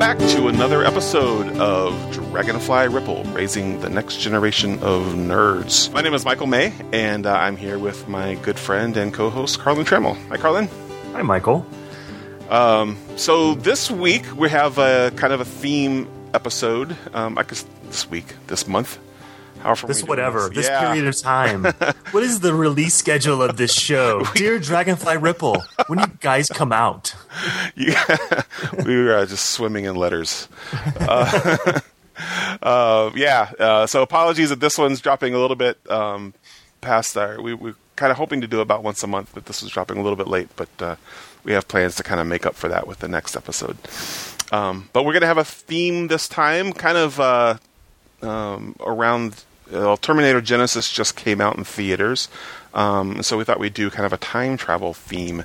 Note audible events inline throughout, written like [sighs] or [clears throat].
back to another episode of Dragonfly Ripple, raising the next generation of nerds. My name is Michael May, and uh, I'm here with my good friend and co-host Carlin Trammell. Hi, Carlin. Hi, Michael. Um, so this week we have a kind of a theme episode. Um, I guess this week, this month, This whatever, this Yeah. period of time. [laughs] what is the release schedule of this show? [laughs] Dear Dragonfly Ripple, when you guys come out? [laughs] We were uh, just swimming in letters. Uh, uh, yeah, uh, so apologies that this one's dropping a little bit um, past our. We were kind of hoping to do about once a month, but this was dropping a little bit late. But uh, we have plans to kind of make up for that with the next episode. Um, but we're going to have a theme this time, kind of uh, um, around. Uh, Terminator Genisys just came out in theaters, um, so we thought we'd do kind of a time travel theme.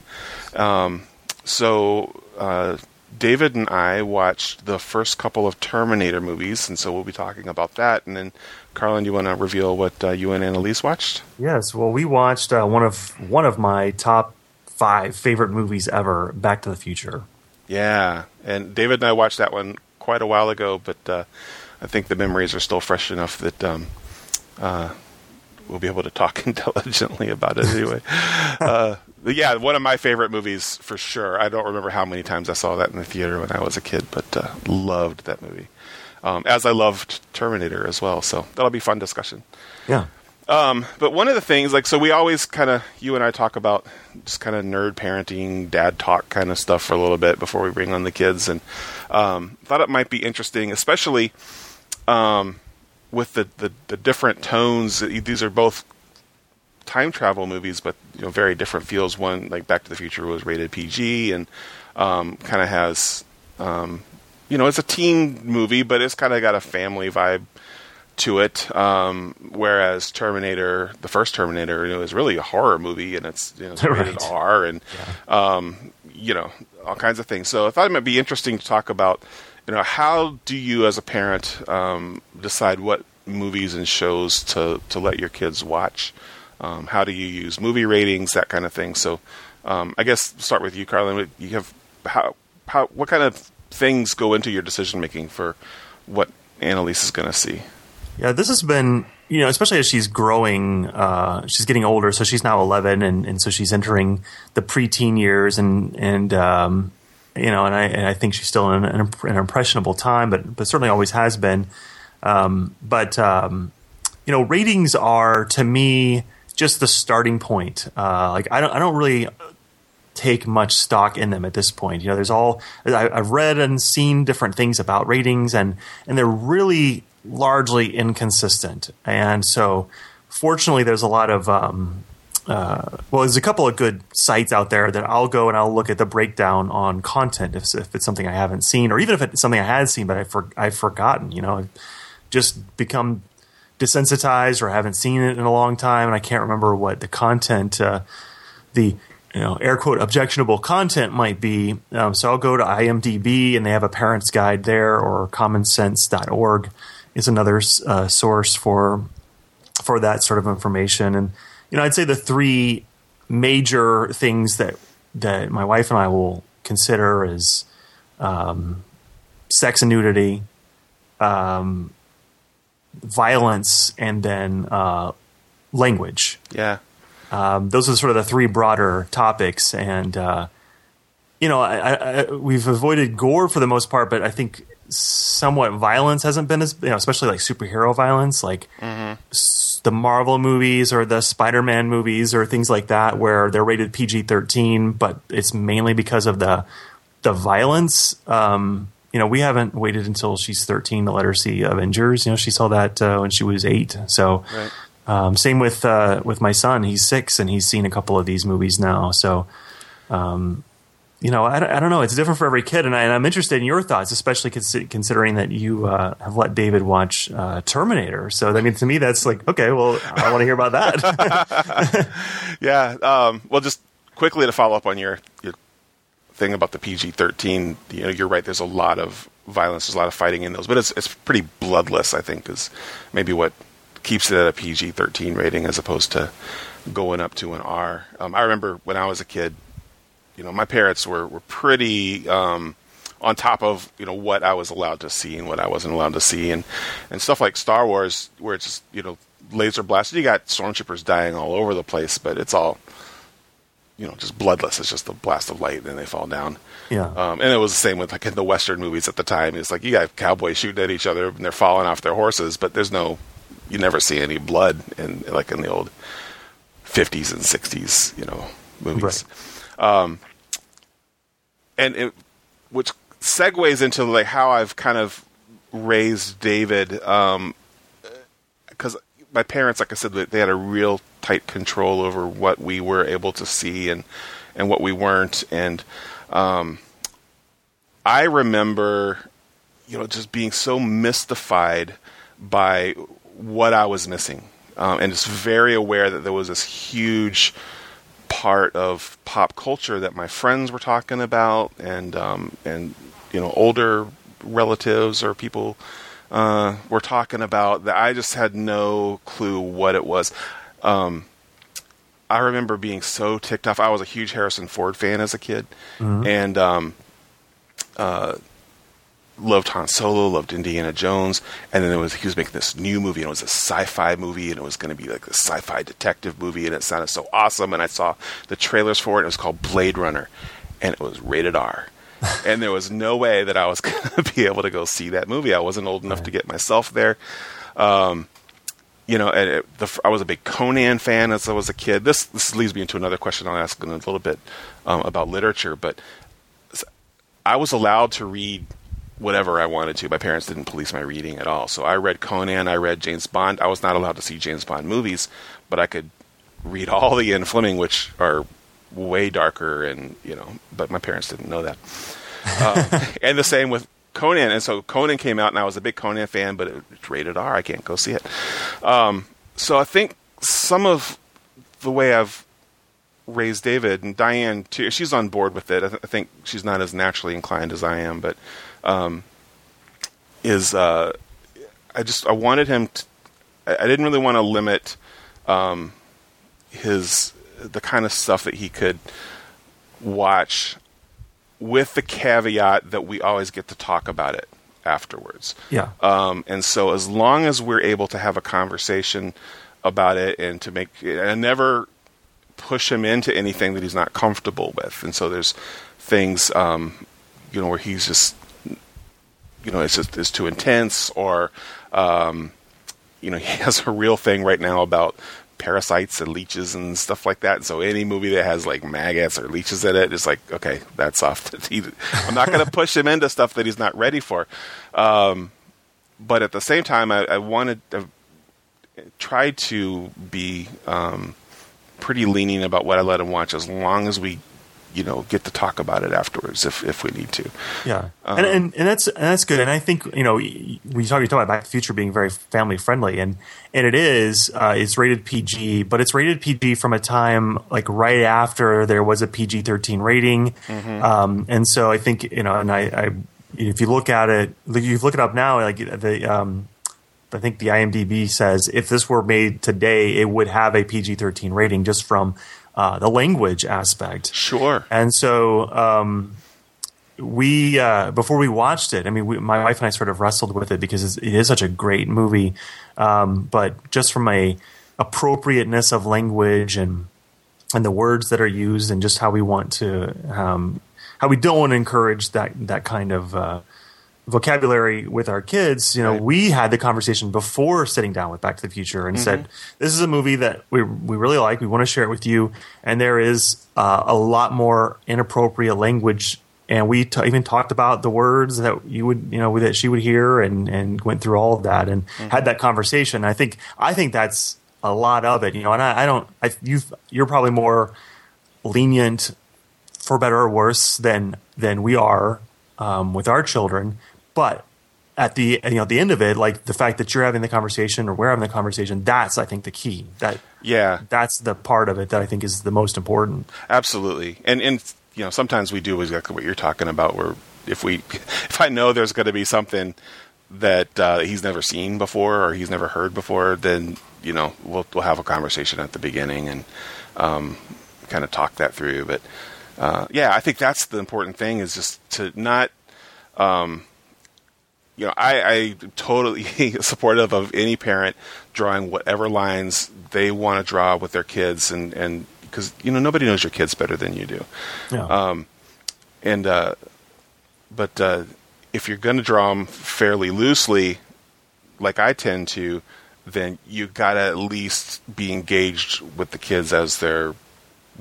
Um, so uh, David and I watched the first couple of Terminator movies, and so we'll be talking about that. And then, Carlin, you want to reveal what uh, you and Annaliese watched? Yes. Well, we watched uh, one of one of my top five favorite movies ever, Back to the Future. Yeah, and David and I watched that one quite a while ago, but uh, I think the memories are still fresh enough that um, uh, we'll be able to talk [laughs] intelligently about it anyway. uh, yeah, one of my favorite movies for sure. I don't remember how many times I saw that in the theater when I was a kid, but uh, loved that movie. Um, as I loved Terminator as well, so that'll be fun discussion. Yeah. Um, but one of the things, like, so we always kind of, you and I talk about just kind of nerd parenting, dad talk kind of stuff for a little bit before we bring on the kids, and um, thought it might be interesting, especially um, with the, the the different tones. These are both time travel movies, but you know, very different feels. One like Back to the Future was rated PG, and um, kind of has, um, you know, it's a teen movie, but it's kind of got a family vibe to it. Um, whereas Terminator, the first Terminator, you know, is really a horror movie, and it's you know it's [laughs] rated Right. R, and um, you know all kinds of things. So I thought it might be interesting to talk about, you know, how do you as a parent um, decide what movies and shows to to let your kids watch? Um, how do you use movie ratings, that kind of thing? So um, I guess start with you, Carlin. You have how how what kind of things go into your decision making for what Annaliese is going to see? Yeah, this has been, you know, especially as she's growing, uh, she's getting older. So she's now 11, and, and so she's entering the preteen years, and and um, you know, and I and I think she's still in an, an impressionable time, but but certainly always has been. Um, but um, you know, ratings are to me just the starting point. Uh, like I don't I don't really take much stock in them at this point. You know, there's all I, I've read and seen different things about ratings, and and they're really largely inconsistent. And so, fortunately, there's a lot of um, uh, well, there's a couple of good sites out there that I'll go and I'll look at the breakdown on content if, if it's something I haven't seen, or even if it's something I had seen but I for, I've forgotten. You know, I've just become desensitized or haven't seen it in a long time, and I can't remember what the content, uh, the you know air quote objectionable content might be. Um, so I'll go to IMDb, and they have a parent's guide there, or commonsense.org is another uh, source for for that sort of information. And you know, I'd say the three major things that that my wife and I will consider is um, sex and nudity, um, violence, and then uh, language. Yeah, Um, those are sort of the three broader topics, and uh, you know, I, I, I, we've avoided gore for the most part, but I think somewhat violence hasn't been as you know, especially like superhero violence, like s- the Marvel movies or the Spider-Man movies or things like that, where they're rated PG-13, but it's mainly because of the the violence. Um, you know, we haven't waited until she's 13 to let her see Avengers. You know, she saw that uh, when she was eight, so. right. Um, same with uh, with my son. He's six and he's seen a couple of these movies now. So, um, you know, I, don't- I don't know. It's different for every kid, and, I, I'm interested in your thoughts, especially consi- considering that you uh, have let David watch uh, Terminator. So, I mean, to me, that's like okay. Well, I want to hear about that. [laughs] Yeah. Um, well, just quickly to follow up on your your thing about the PG thirteen. You know, you're right. There's a lot of violence. There's a lot of fighting in those, but it's it's pretty bloodless. I think is maybe what keeps it at a PG thirteen rating as opposed to going up to an R. Um, I remember when I was a kid. You know, my parents were were pretty um, on top of you know what I was allowed to see and what I wasn't allowed to see, and and stuff like Star Wars, where it's just you know laser blasted. You got stormtroopers dying all over the place, but it's all you know just bloodless. It's just a blast of light, and they fall down. Yeah. Um, and it was the same with like in the Western movies at the time. It's like you got cowboys shooting at each other and they're falling off their horses, but there's no, you never see any blood in like in the old 50s and 60s, you know, movies. Right. Um, and it, which segues into like how I've kind of raised David, um, because my parents, like I said, they had a real tight control over what we were able to see and and what we weren't, and um, I remember, you know, just being so mystified by what I was missing, um, and just very aware that there was this huge part of pop culture that my friends were talking about, and um, and you know, older relatives or people uh, were talking about that I just had no clue what it was. Um, I remember being so ticked off. I was a huge Harrison Ford fan as a kid, Mm-hmm. and um, uh, loved Han Solo, loved Indiana Jones, and then it was he was making this new movie, and it was a sci-fi movie, and it was going to be like a sci-fi detective movie, and it sounded so awesome. And I saw the trailers for it. It was called Blade Runner, and it was rated R. [laughs] and there was no way that I was [laughs] going to be able to go see that movie. I wasn't old enough to get myself there. Um, you know, and it, the, I was a big Conan fan as I was a kid. This this leads me into another question I'll ask in a little bit um, about literature. But I was allowed to read whatever I wanted to. My parents didn't police my reading at all. So I read Conan, I read James Bond. I was not allowed to see James Bond movies, but I could read all the Ian Fleming, which are way darker, and you know. But my parents didn't know that. um, [laughs] and the same with Conan. And so Conan came out, and I was a big Conan fan, but it's rated R. I can't go see it. Um, so I think some of the way I've raised David and Diane too. She's on board with it. I, th- I think she's not as naturally inclined as I am, but um, is uh, I just I wanted him. To, I, didn't really want to limit um, his the kind of stuff that he could watch, with the caveat that we always get to talk about it afterwards. Yeah. Um, and so as long as we're able to have a conversation about it and to make and never push him into anything that he's not comfortable with. And so there's things, um, you know, where he's just, you know, it's just too intense, or, um, you know, [laughs] he has a real thing right now about parasites and leeches and stuff like that. So any movie that has like maggots or leeches in it is like, okay, that's off. [laughs] I'm not going to push him into stuff that he's not ready for. Um, but at the same time, I, I wanted to try to be um, pretty lenient about what I let him watch, as long as we, you know, get to talk about it afterwards if if we need to. Yeah, and, and and that's and that's good. And I think you know we talk you talk about Back to the Future being very family friendly, and and it is. Uh, it's rated PG, but it's rated PG from a time like right after there was a PG thirteen rating, um, and so I think you know, and I, I if you look at it, you look it up now, like the um, I think the IMDb says if this were made today, it would have a PG 13 rating just from uh, the language aspect. Sure. And so um, we, uh, before we watched it, I mean, we, my wife and I sort of wrestled with it because it is such a great movie. Um, but just from a appropriateness of language and and the words that are used and just how we want to um, how we don't want to encourage that that kind of uh, vocabulary with our kids, you know, Right. we had the conversation before sitting down with Back to the Future and said, "This is a movie that we we really like. We want to share it with you." And there is uh, a lot more inappropriate language, and we t- even talked about the words that you would, you know, that she would hear, and and went through all of that and had that conversation. I think I think that's a lot of it, you know. And I, I don't, I, you you're probably more lenient for better or worse than than we are um, with our children. But at the you know at the end of it, like the fact that you're having the conversation or we're having the conversation, that's I think the key. That Yeah. that's the part of it that I think is the most important. Absolutely, and and you know sometimes we do exactly what you're talking about. Where if we, [laughs] if I know there's going to be something that uh, he's never seen before or he's never heard before, then you know we'll we'll have a conversation at the beginning and um, kind of talk that through. But uh, yeah, I think that's the important thing is just to not um, you know, I, I totally [laughs] supportive of any parent drawing whatever lines they want to draw with their kids, and and because you know nobody knows your kids better than you do. Yeah. Um, and uh, but uh, if you're going to draw them fairly loosely, like I tend to, then you got to at least be engaged with the kids as they're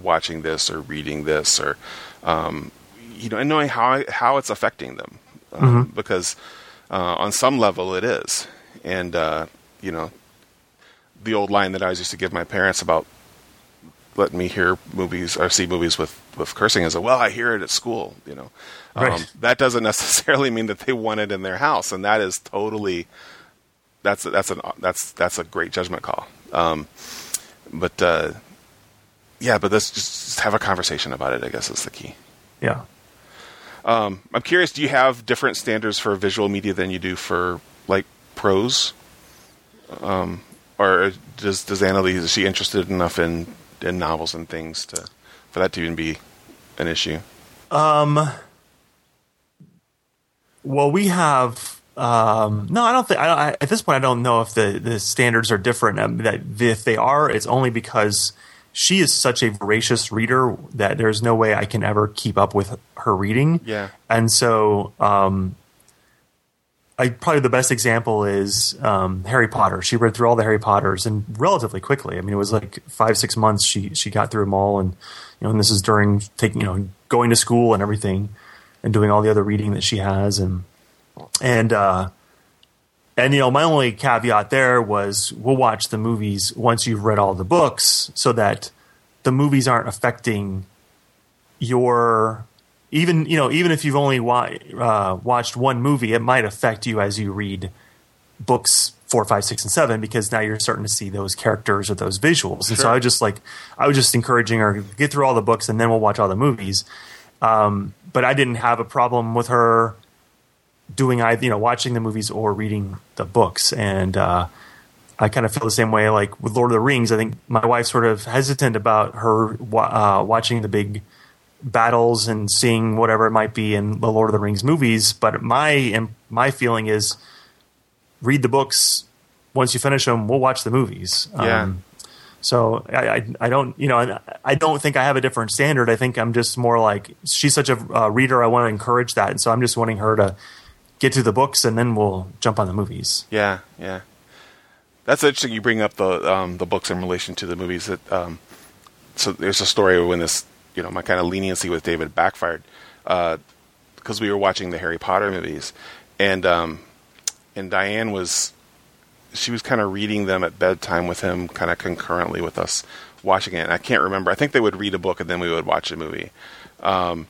watching this or reading this or um, you know and knowing how how it's affecting them um, because uh, on some level it is and uh, you know the old line that I always used to give my parents about letting me hear movies or see movies with with cursing is well I hear it at school you know um, Right. that doesn't [laughs] necessarily mean that they want it in their house and that is totally that's that's an that's that's a great judgment call um, but uh, yeah but let's just have a conversation about it I guess is the key yeah. I'm curious do you have different standards for visual media than you do for like prose um, or does does Annaliese is she interested enough in in novels and things to for that to even be an issue Um. Well, we have. Um, no, I don't think. I, I, at this point, I don't know if the, the standards are different. Um, that if they are, it's only because she is such a voracious reader that there's no way I can ever keep up with her reading. Yeah. and so um, I probably the best example is um, Harry Potter. She read through all the Harry Potters and relatively quickly. I mean, it was like five six months. She she got through them all, and you know, and this is during taking you know going to school and everything, and doing all the other reading that she has, and and uh, and you know, my only caveat there was we'll watch the movies once you've read all the books, so that the movies aren't affecting your even you know even if you've only wa- uh, watched one movie, it might affect you as you read books four, five, six, and seven because now you're starting to see those characters or those visuals. And so I was just like, I was just encouraging her get through all the books and then we'll watch all the movies. Um, but I didn't have a problem with her doing either, you know, watching the movies or reading the books. And uh, I kind of feel the same way. Like with Lord of the Rings, I think my wife's sort of hesitant about her uh, watching the big battles and seeing whatever it might be in the Lord of the Rings movies. But my my feeling is read the books. Once you finish them, we'll watch the movies. Yeah. Um, so I, I, I don't, you know, I don't think I have a different standard. I think I'm just more like she's such a uh, reader. I want to encourage that, and so I'm just wanting her to get through the books, and then we'll jump on the movies. Yeah, yeah. That's interesting. You bring up the um, the books in relation to the movies. That um, so there's a story when this you know my kind of leniency with David backfired because we were watching the Harry Potter movies, and um, and Diane was she was kind of reading them at bedtime with him, kind of concurrently with us watching it. And I can't remember. I think they would read a book and then we would watch a movie. Um,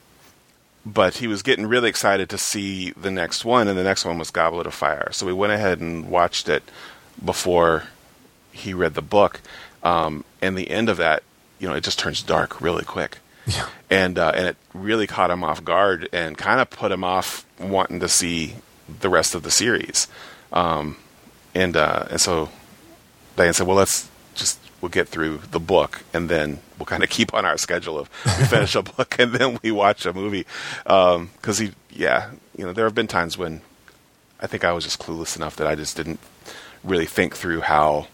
but he was getting really excited to see the next one, and the next one was Goblet of Fire. So we went ahead and watched it before he read the book. Um, and the end of that, you know, it just turns dark really quick. Yeah. And uh, and it really caught him off guard and kind of put him off wanting to see the rest of the series. Um, and uh, and so Diane said, "Well, let's just we'll get through the book, and then we'll kind of keep on our schedule of we finish a [laughs] book and then we watch a movie." Because he, yeah, you know, there have been times when I think I was just clueless enough that I just didn't really think through how,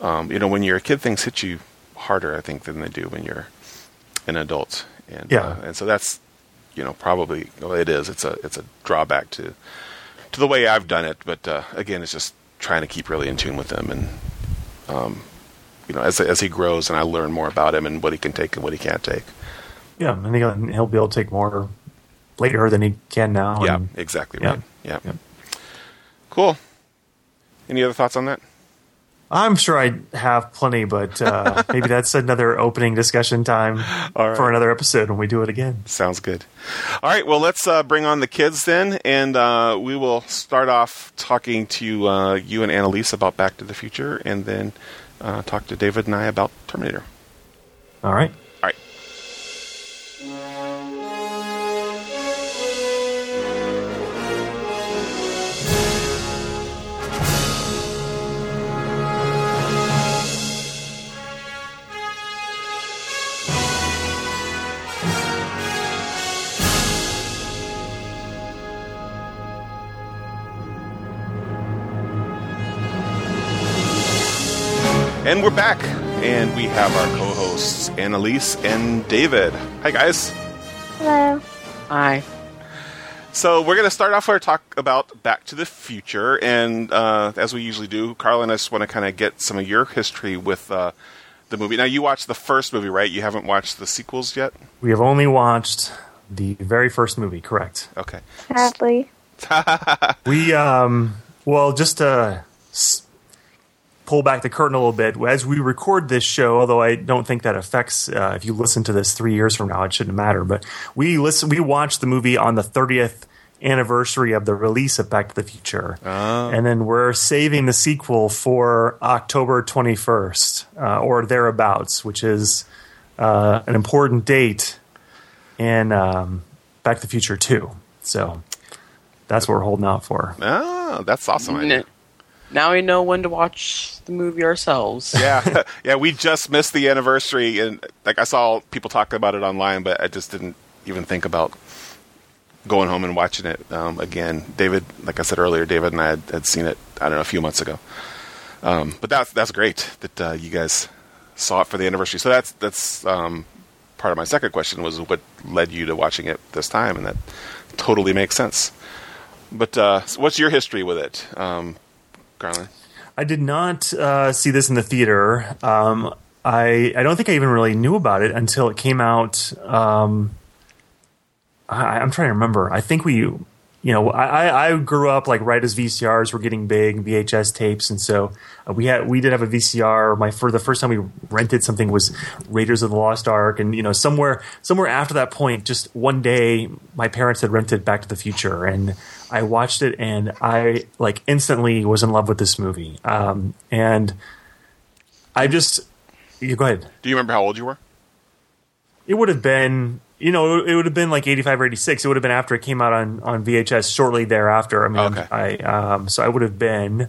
um, you know, when you're a kid, things hit you harder, I think, than they do when you're an adult. And Yeah. uh, and so that's you know probably well, it is it's a it's a drawback to to the way I've done it. But uh, again, it's just trying to keep really in tune with them and um, you know, as as he grows and I learn more about him and what he can take and what he can't take. Yeah, and he'll- he'll be able to take more later than he can now. yeah, and- exactly yeah. right. Yeah. Yeah. cool. Any other thoughts on that? I'm sure I have plenty, but uh, [laughs] maybe that's another opening discussion time right. for another episode when we do it again. Sounds good. All right, well, let's uh, bring on the kids then, and uh, we will start off talking to uh, you and Annaliese about Back to the Future, and then uh, talk to David and I about Terminator. All right. And we're back, and we have our co-hosts Annaliese and David. Hi, guys. Hello. Hi. So we're going to start off our talk about Back to the Future, and uh, as we usually do, Carl and I just want to kind of get some of your history with uh, the movie. Now, you watched the first movie, right? You haven't watched the sequels yet. We have only watched the very first movie, correct? Okay. Sadly. [laughs] We, um, well, just to s- pull back the curtain a little bit, as we record this show, although I don't think that affects, uh, if you listen to this three years from now, it shouldn't matter, but we listen, we watched the movie on the 30th anniversary of the release of Back to the Future. And then we're saving the sequel for October 21st, uh, or thereabouts, which is, uh, an important date in, um, Back to the Future 2. So that's what we're holding out for. Oh, that's awesome. Now we know when to watch the movie ourselves. yeah, [laughs] yeah. We just missed the anniversary, and like I saw people talking about it online, but I just didn't even think about going home and watching it um, again. David, like I said earlier, David and I had, had seen it. I don't know a few months ago, um, but that's that's great that uh, you guys saw it for the anniversary. So that's that's um, part of my second question was what led you to watching it this time, and that totally makes sense. But uh, so what's your history with it, um, Carlin? I did not uh, see this in the theater. Um, I I don't think I even really knew about it until it came out. Um, I, I'm trying to remember. I think we, you know, I, I- grew up like right as VCRs were getting big, VHS tapes, and so uh, we had we did have a VCR. My for the first time we rented something was Raiders of the Lost Ark, and you know somewhere somewhere after that point, just one day my parents had rented Back to the Future, and I watched it, and I like instantly was in love with this movie, um, and I just you go ahead. Do you remember how old you were? It would have been, you know, it would have been like 85 or 86. It would have been after it came out on, on VHS shortly thereafter. I mean, Okay. I, um, so I would have been,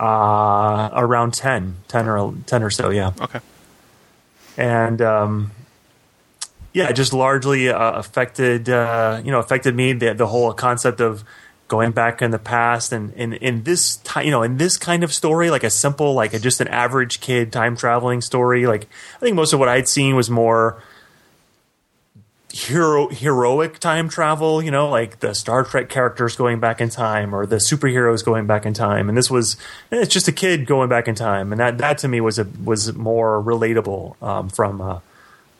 uh, around 10, 10 or, 10 or so. Yeah. Okay. And, um, yeah, it just largely uh, affected, uh, you know, affected me. The, the whole concept of going back in the past and in, in this time, you know, in this kind of story, like a simple, like a, just an average kid time traveling story. Like I think most of what I'd seen was more, hero heroic time travel, you know, like the Star Trek characters going back in time or the superheroes going back in time. And this was eh, it's just a kid going back in time, and that that to me was a was more relatable um, from a,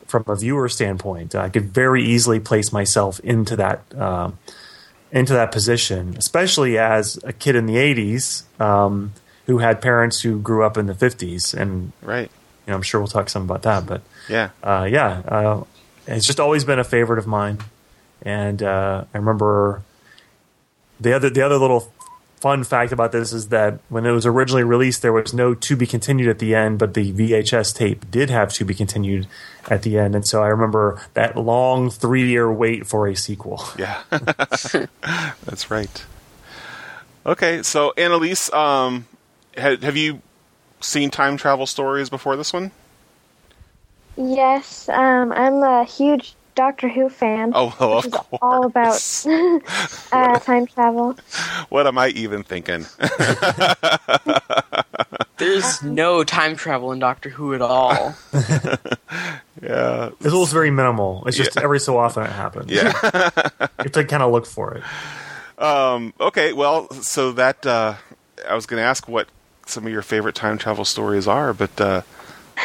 from a viewer standpoint. I could very easily place myself into that um, into that position, especially as a kid in the '80s um, who had parents who grew up in the '50s, and Right. you know, I'm sure we'll talk some about that, but Yeah. uh, yeah, uh, it's just always been a favorite of mine. And uh, I remember the other the other little fun fact about this is that when it was originally released, there was no to be continued at the end, but the VHS tape did have to be continued at the end. And so I remember that long three year wait for a sequel. [laughs] Yeah, [laughs] that's right. Okay, so Annaliese, um, ha- have you seen time travel stories before this one? Yes, um, I'm a huge Doctor Who fan. Oh, well, which of is course. all about [laughs] uh, time travel. What am I even thinking? [laughs] There's no time travel in Doctor Who at all. [laughs] yeah, It's almost very minimal. It's just every so often it happens. yeah. You have to kind of look for it. okay, well, so that uh, I was going to ask what some of your favorite time travel stories are, but uh,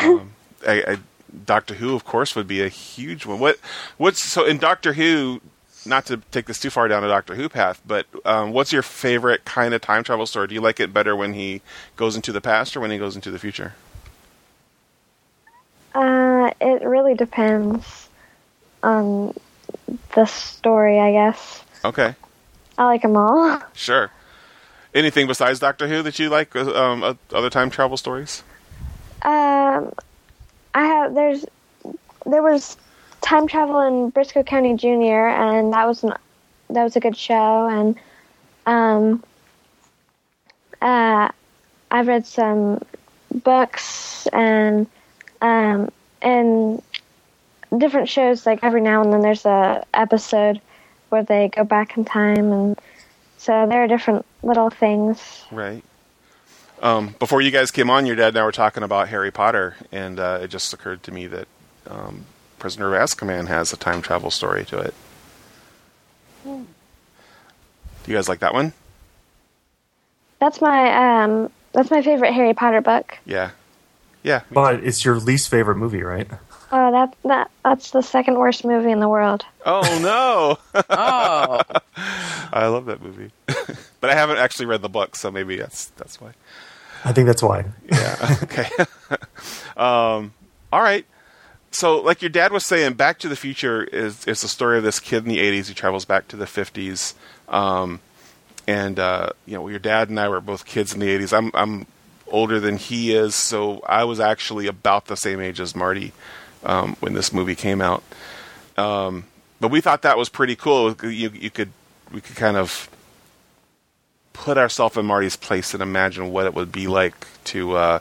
um, I, I, Doctor Who, of course, would be a huge one. What, what's so in Doctor Who? Not to take this too far down a Doctor Who path, but um, what's your favorite kind of time travel story? Do you like it better when he goes into the past or when he goes into the future? Uh, it really depends on the story, I guess. Okay, I like them all. [laughs] sure. Anything besides Doctor Who that you like? uh, Um, other time travel stories? Um, I have there's there was time travel in Brisco County Junior, and that was an that was a good show. And um, uh, I've read some books and um, and different shows. Like every now and then, there's a episode where they go back in time, and so there are different little things. Right. Um, before you guys came on, your dad and I were talking about Harry Potter, and uh, it just occurred to me that um, Prisoner of Azkaban has a time travel story to it. Do you guys like that one? That's my um that's my favorite Harry Potter book. Yeah, yeah. me But it's your least favorite movie, right? Oh, that that that's the second worst movie in the world. Oh no! [laughs] Oh, [laughs] I love that movie, [laughs] but I haven't actually read the book, so maybe that's that's why. I think that's why. Yeah. [laughs] okay. [laughs] um, all right. So, like your dad was saying, Back to the Future is is the story of this kid in the '80s who travels back to the '50s. Um, and uh, you know, your dad and I were both kids in the '80s. I'm I'm older than he is, so I was actually about the same age as Marty um, when this movie came out. Um, but we thought that was pretty cool. You you could we could kind of put ourselves in Marty's place and imagine what it would be like to uh,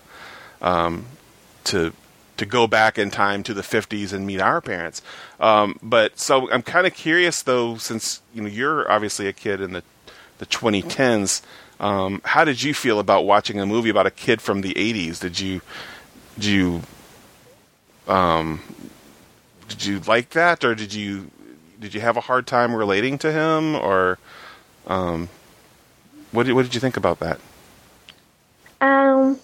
um, to to go back in time to the 50s and meet our parents. Um, but so I'm kind of curious though, since you know you're obviously a kid in the the 2010s. Um, how did you feel about watching a movie about a kid from the 80s? Did you did you um, did you like that, or did you did you have a hard time relating to him, or um, what did what did you think about that? Um.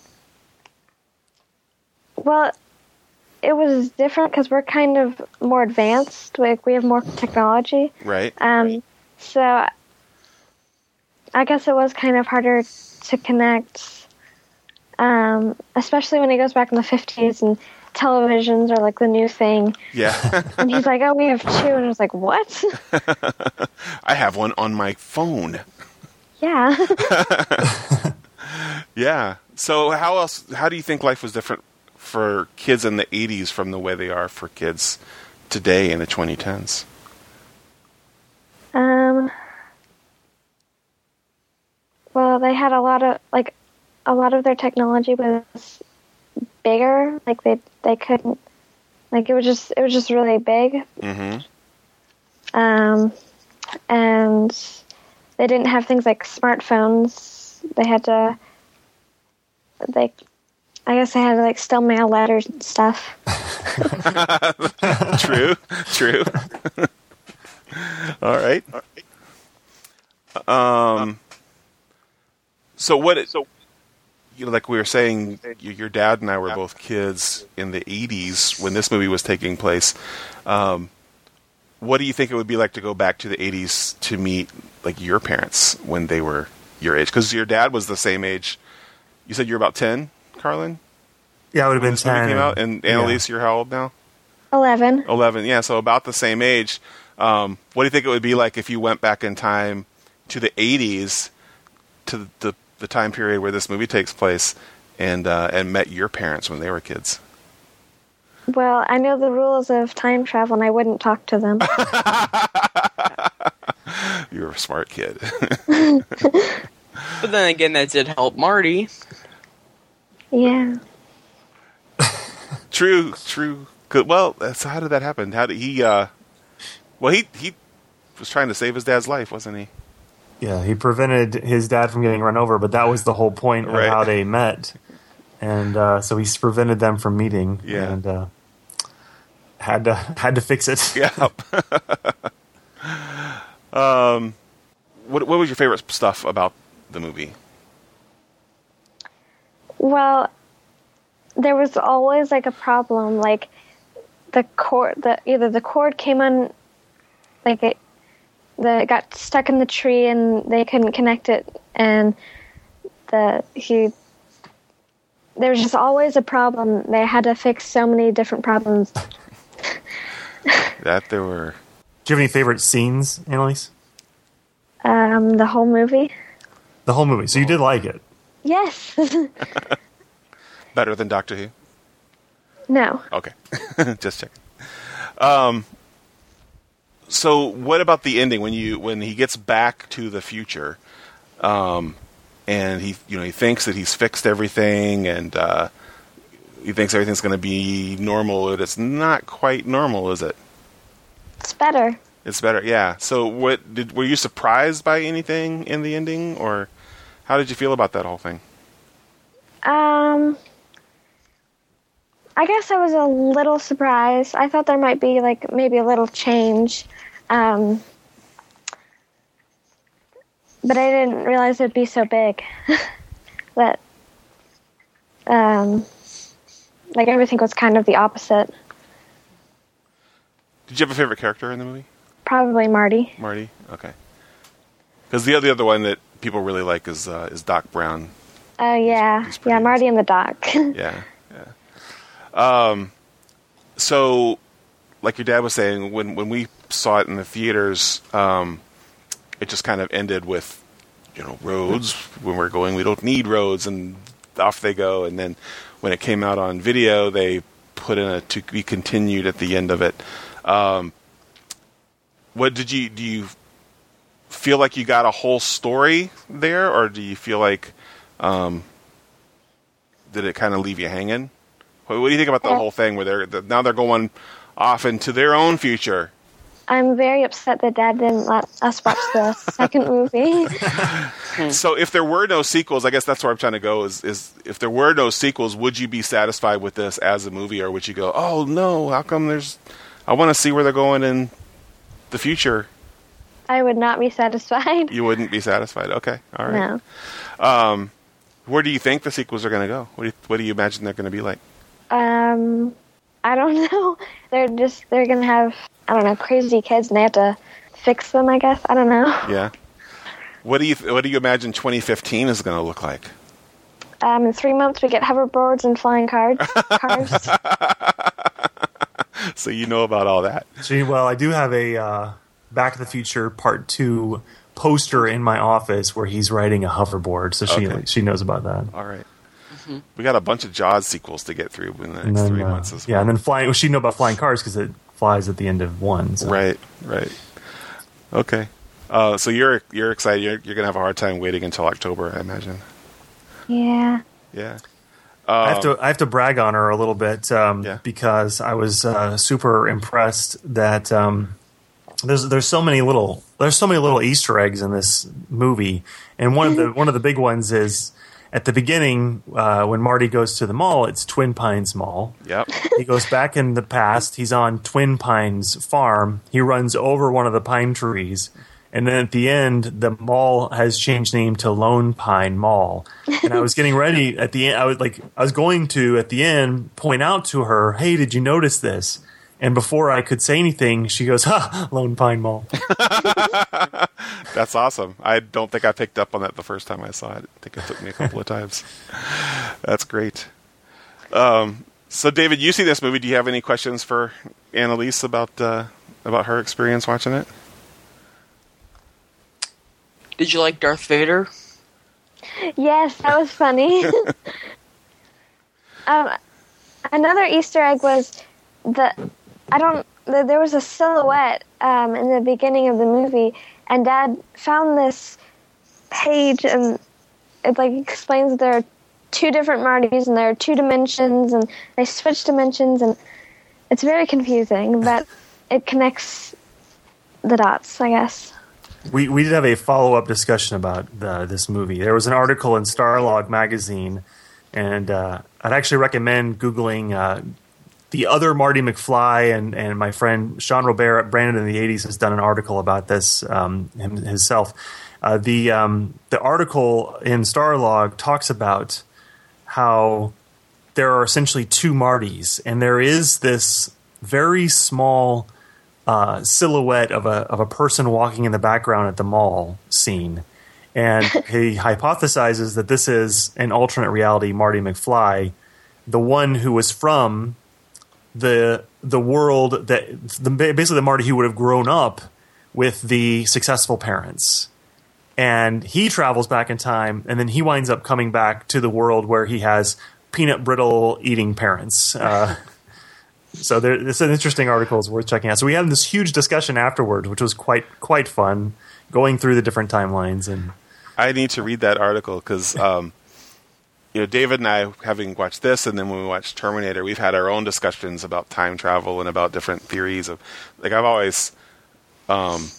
Well, it was different because we're kind of more advanced. Like we have more technology. Right. Um. So I guess it was kind of harder to connect. Um, especially when he goes back in the fifties and televisions are like the new thing. Yeah. [laughs] And he's like, "Oh, we have two. and I was like, "What?" [laughs] I have one on my phone. Yeah. [laughs] Yeah. So how else? How do you think life was different for kids in the '80s from the way they are for kids today in the 2010s? Um. Well, they had a lot of like a lot of their technology was bigger. Like they they couldn't like it was just it was just really big. Mm-hmm. Um, and they didn't have things like smartphones. They had to like I guess they had to like still mail letters and stuff. [laughs] true. True. [laughs] All right. Um. So what? So you know, like we were saying, your dad and I were both kids in the '80s when this movie was taking place. Um, what do you think it would be like to go back to the '80s to meet like your parents when they were your age? Because your dad was the same age. You said you're about ten, Carlin. Yeah, i would have been ten. came out, and Annaliese, you're how old now? Eleven. 11 yeah so about the same age um, what do you think it would be like if you went back in time to the 80s to the, the time period where this movie takes place and uh, and met your parents when they were kids Well, I know the rules of time travel, and I wouldn't talk to them. [laughs] you're a smart kid but then again, that did help Marty. yeah. [laughs] true true Good. well so how did that happen how did he uh, well he he was trying to save his dad's life wasn't he Yeah, he prevented his dad from getting run over, but that was the whole point of Right. how they met, and uh, so he's prevented them from meeting. Yeah. and uh, had to [laughs] had to fix it. [laughs] yeah [laughs] um what what was your favorite stuff about the movie Well, there was always like a problem. Like the cord, the either the cord came on, like it, the it got stuck in the tree and they couldn't connect it, and the he. There was just always a problem. They had to fix so many different problems. that there were Do you have any favorite scenes, Annaliese? Um, the whole movie. The whole movie. So you did like it. Yes. [laughs] better than Doctor Who. no. Okay, [laughs] just checking. Um, so what about the ending when you when he gets back to the future, um, and he you know he thinks that he's fixed everything and uh, he thinks everything's going to be normal, but it's not quite normal, is it? It's better. It's better, yeah. So what did were you surprised by anything in the ending, or how did you feel about that whole thing? Um, I guess I was a little surprised. I thought there might be like maybe a little change, um, but I didn't realize it'd be so big. [laughs] that, um, like everything was kind of the opposite. Did you have a favorite character in the movie? Probably Marty. Marty. Okay. Because the other the other one that people really like is uh, is Doc Brown. Oh yeah, he's pretty yeah, Marty and the Doc. [laughs] Yeah, yeah. Um, so, like your dad was saying, when when we saw it in the theaters, um, it just kind of ended with, you know, roads. When we're going, we don't need roads, and off they go. And then when it came out on video, they put in a to be continued at the end of it. Um, what did you do? You feel like you got a whole story there, or do you feel like um, did it kind of leave you hanging? What, what do you think about the whole thing where they're that now they're going off into their own future? I'm very upset that Dad didn't let us watch the second movie. [laughs] So if there were no sequels, I guess that's where I'm trying to go. Is is if there were no sequels, would you be satisfied with this as a movie, or would you go, oh no, how come there's? I want to see where they're going in the future. I would not be satisfied. You wouldn't be satisfied. Okay, all right. No. Um, Where do you think the sequels are going to go? What do you, what do you imagine they're going to be like? Um, I don't [laughs] know. They're just they're gonna have I don't know crazy kids and they have to fix them. I guess I don't know. [laughs] Yeah. What do you what do you imagine 2015 is going to look like? Um, in three months we get hoverboards and flying cars. Cars. [laughs] So you know about all that. So, well, I do have a uh, Back to the Future Part Two poster in my office where he's riding a hoverboard, so she Okay. she knows about that. All right. We got a bunch of Jaws sequels to get through in the next then, three uh, months as well. yeah, and then flying. Well, she know about flying cars because it flies at the end of one. So. Right, right. Okay. Uh, so you're you're excited. You're, you're gonna have a hard time waiting until October, I imagine. yeah. Yeah. I have to I have to brag on her a little bit um, Yeah. because I was uh, super impressed that um, there's there's so many little there's so many little Easter eggs in this movie, and one of the [laughs] one of the big ones is at the beginning uh, when Marty goes to the mall, it's Twin Pines Mall. Yep. He goes back in the past. He's on Twin Pines Farm. He runs over one of the pine trees. And then at the end, the mall has changed name to Lone Pine Mall. And I was getting ready at the end. I was like, I was going to at the end point out to her, "Hey, did you notice this?" And before I could say anything, she goes, "Ha, Lone Pine Mall." [laughs] That's awesome. I don't think I picked up on that the first time I saw it. I think it took me a couple of times. That's great. Um, so, David, you see this movie. Do you have any questions for Annaliese about uh, about her experience watching it? Did you like Darth Vader? Yes, that was funny. [laughs] [laughs] um, another Easter egg was the I don't. There was a silhouette um, in the beginning of the movie, and Dad found this page, and it like explains there are two different Martys, and there are two dimensions, and they switch dimensions, and it's very confusing, but it connects the dots, I guess. We we did have a follow up discussion about the, this movie. There was an article in Starlog magazine, and uh, I'd actually recommend googling uh, the other Marty McFly and and my friend Shawn Robare at Branded in the '80s has done an article about this um, him, himself. Uh, the um, the article in Starlog talks about how there are essentially two Martys, and there is this very small uh, silhouette of a of a person walking in the background at the mall scene, and [laughs] he hypothesizes that this is an alternate reality Marty McFly, the one who was from the the world that the, basically the Marty who would have grown up with the successful parents. And he travels back in time, and then he winds up coming back to the world where he has peanut brittle eating parents. Uh, [laughs] so there, it's an interesting article. It's worth checking out. So we had this huge discussion afterwards, which was quite quite fun, going through the different timelines and I need to read that article because, um, you know, David and I, having watched this, and then when we watched Terminator, we've had our own discussions about time travel and about different theories of, like, I've always, um,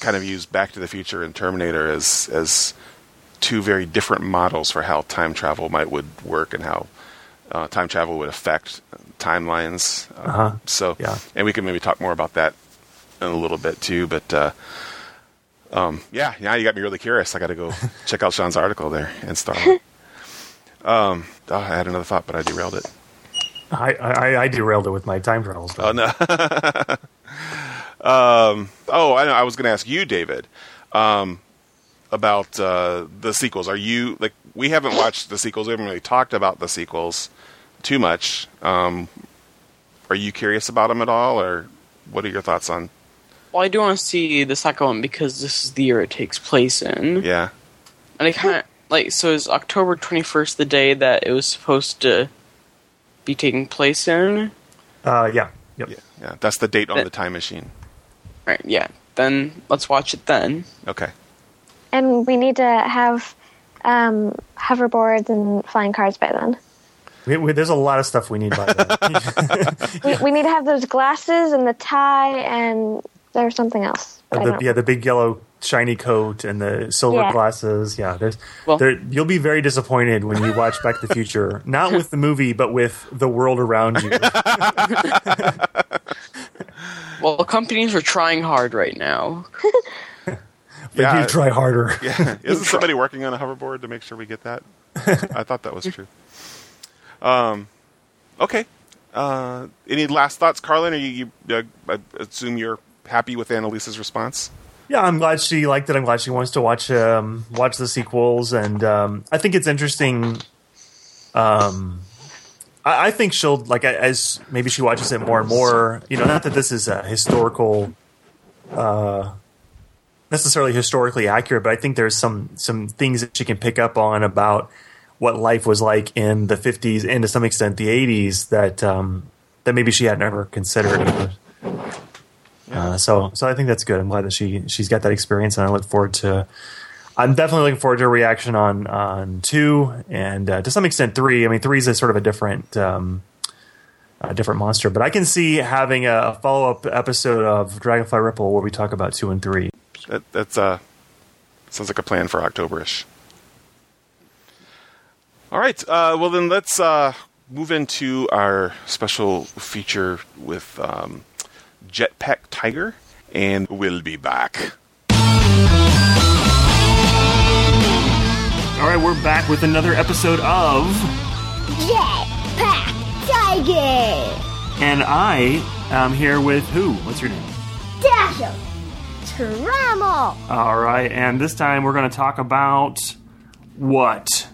kind of used Back to the Future and Terminator as as two very different models for how time travel might would work and how uh, time travel would affect timelines. Uh, Uh-huh. So, Yeah. and we can maybe talk more about that in a little bit too. But uh, um, yeah, now you got me really curious. I got to go [laughs] check out Shawn's article there and start. [laughs] Wars. um, oh, I had another thought, but I derailed it. I, I, I derailed it with my time travel stuff. Oh no. [laughs] um, oh, I know. I was going to ask you, David, um, about uh, the sequels. Are you like we haven't watched the sequels? We haven't really talked about the sequels too much. Um, are you curious about them at all, or what are your thoughts on? Well, I do want to see the second one because this is the year it takes place in. Yeah, And I kind of like so is October 21st the day that it was supposed to be taking place in? Uh, yeah. Yep. yeah, yeah. That's the date on That- the time machine. Right, yeah. Then let's watch it then. Okay. And we need to have um, hoverboards and flying cars by then. We, we, there's a lot of stuff we need by then. [laughs] We, we need to have those glasses and the tie, and there's something else. the, yeah, the big yellow shiny coat and the silver Yeah. glasses. Yeah, there's Well- there, you'll be very disappointed when you watch Back to the Future. Not with the movie, but with the world around you. [laughs] Well, companies are trying hard right now. [laughs] They Yeah. need to try harder. [laughs] Yeah, isn't somebody working on a hoverboard to make sure we get that? I thought that was true. Um, okay. Uh, any last thoughts, Carlin? Are you? you uh, I assume you're happy with Annaliese's response. Yeah, I'm glad she liked it. I'm glad she wants to watch um, watch the sequels, and um, I think it's interesting. Um, I, I think she'll like as maybe she watches it more and more. You know, not that this is a historical, uh, necessarily historically accurate, but I think there's some some things that she can pick up on about what life was like in the 50s and to some extent the 80s that um, that maybe she had never considered. Uh, so, so I think that's good. I'm glad that she she's got that experience, and I look forward to. I'm definitely looking forward to a reaction on on two and uh, to some extent three. I mean, three is a sort of a different um, a different monster, but I can see having a, a follow up episode of Dragonfly Ripple where we talk about two and three. That, that's uh, sounds like a plan for Octoberish. All right. Uh, well, then let's uh, move into our special feature with um, Jetpack Tiger, and we'll be back. All right, we're back with another episode of, Jetpack Tiger! and I am here with who? What's your name? Dasher! Trammel! All right, and this time we're going to talk about what?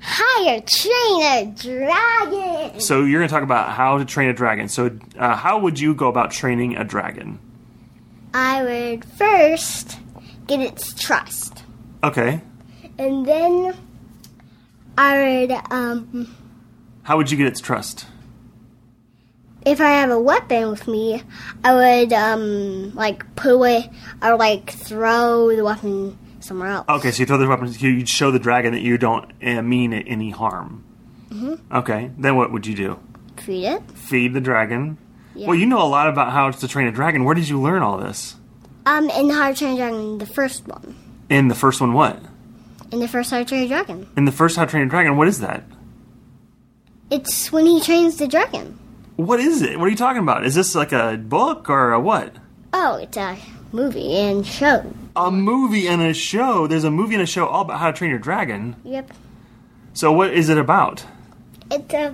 How to train a dragon! So you're going to talk about how to train a dragon. So uh, how would you go about training a dragon? I would first get its trust. Okay. And then I would, um, How would you get its trust? if I have a weapon with me, I would, um, like, put away, or like, throw the weapon somewhere else. Okay, so you throw the weapon. You'd show the dragon that you don't uh, mean it any harm. Mm-hmm. Okay. Then what would you do? Feed it. Feed the dragon. Yeah. Well, you know a lot about how to train a dragon. Where did you learn all this? Um, in How to Train a Dragon, the first one. In the first one, what? In the first How to Train a Dragon. In the first How to Train a Dragon, what is that? It's when he trains the dragon. What is it? What are you talking about? Is this like a book or a what? Oh, it's a movie and show. A movie and a show. There's a movie and a show all about how to train your dragon. Yep. So what is it about? It's a,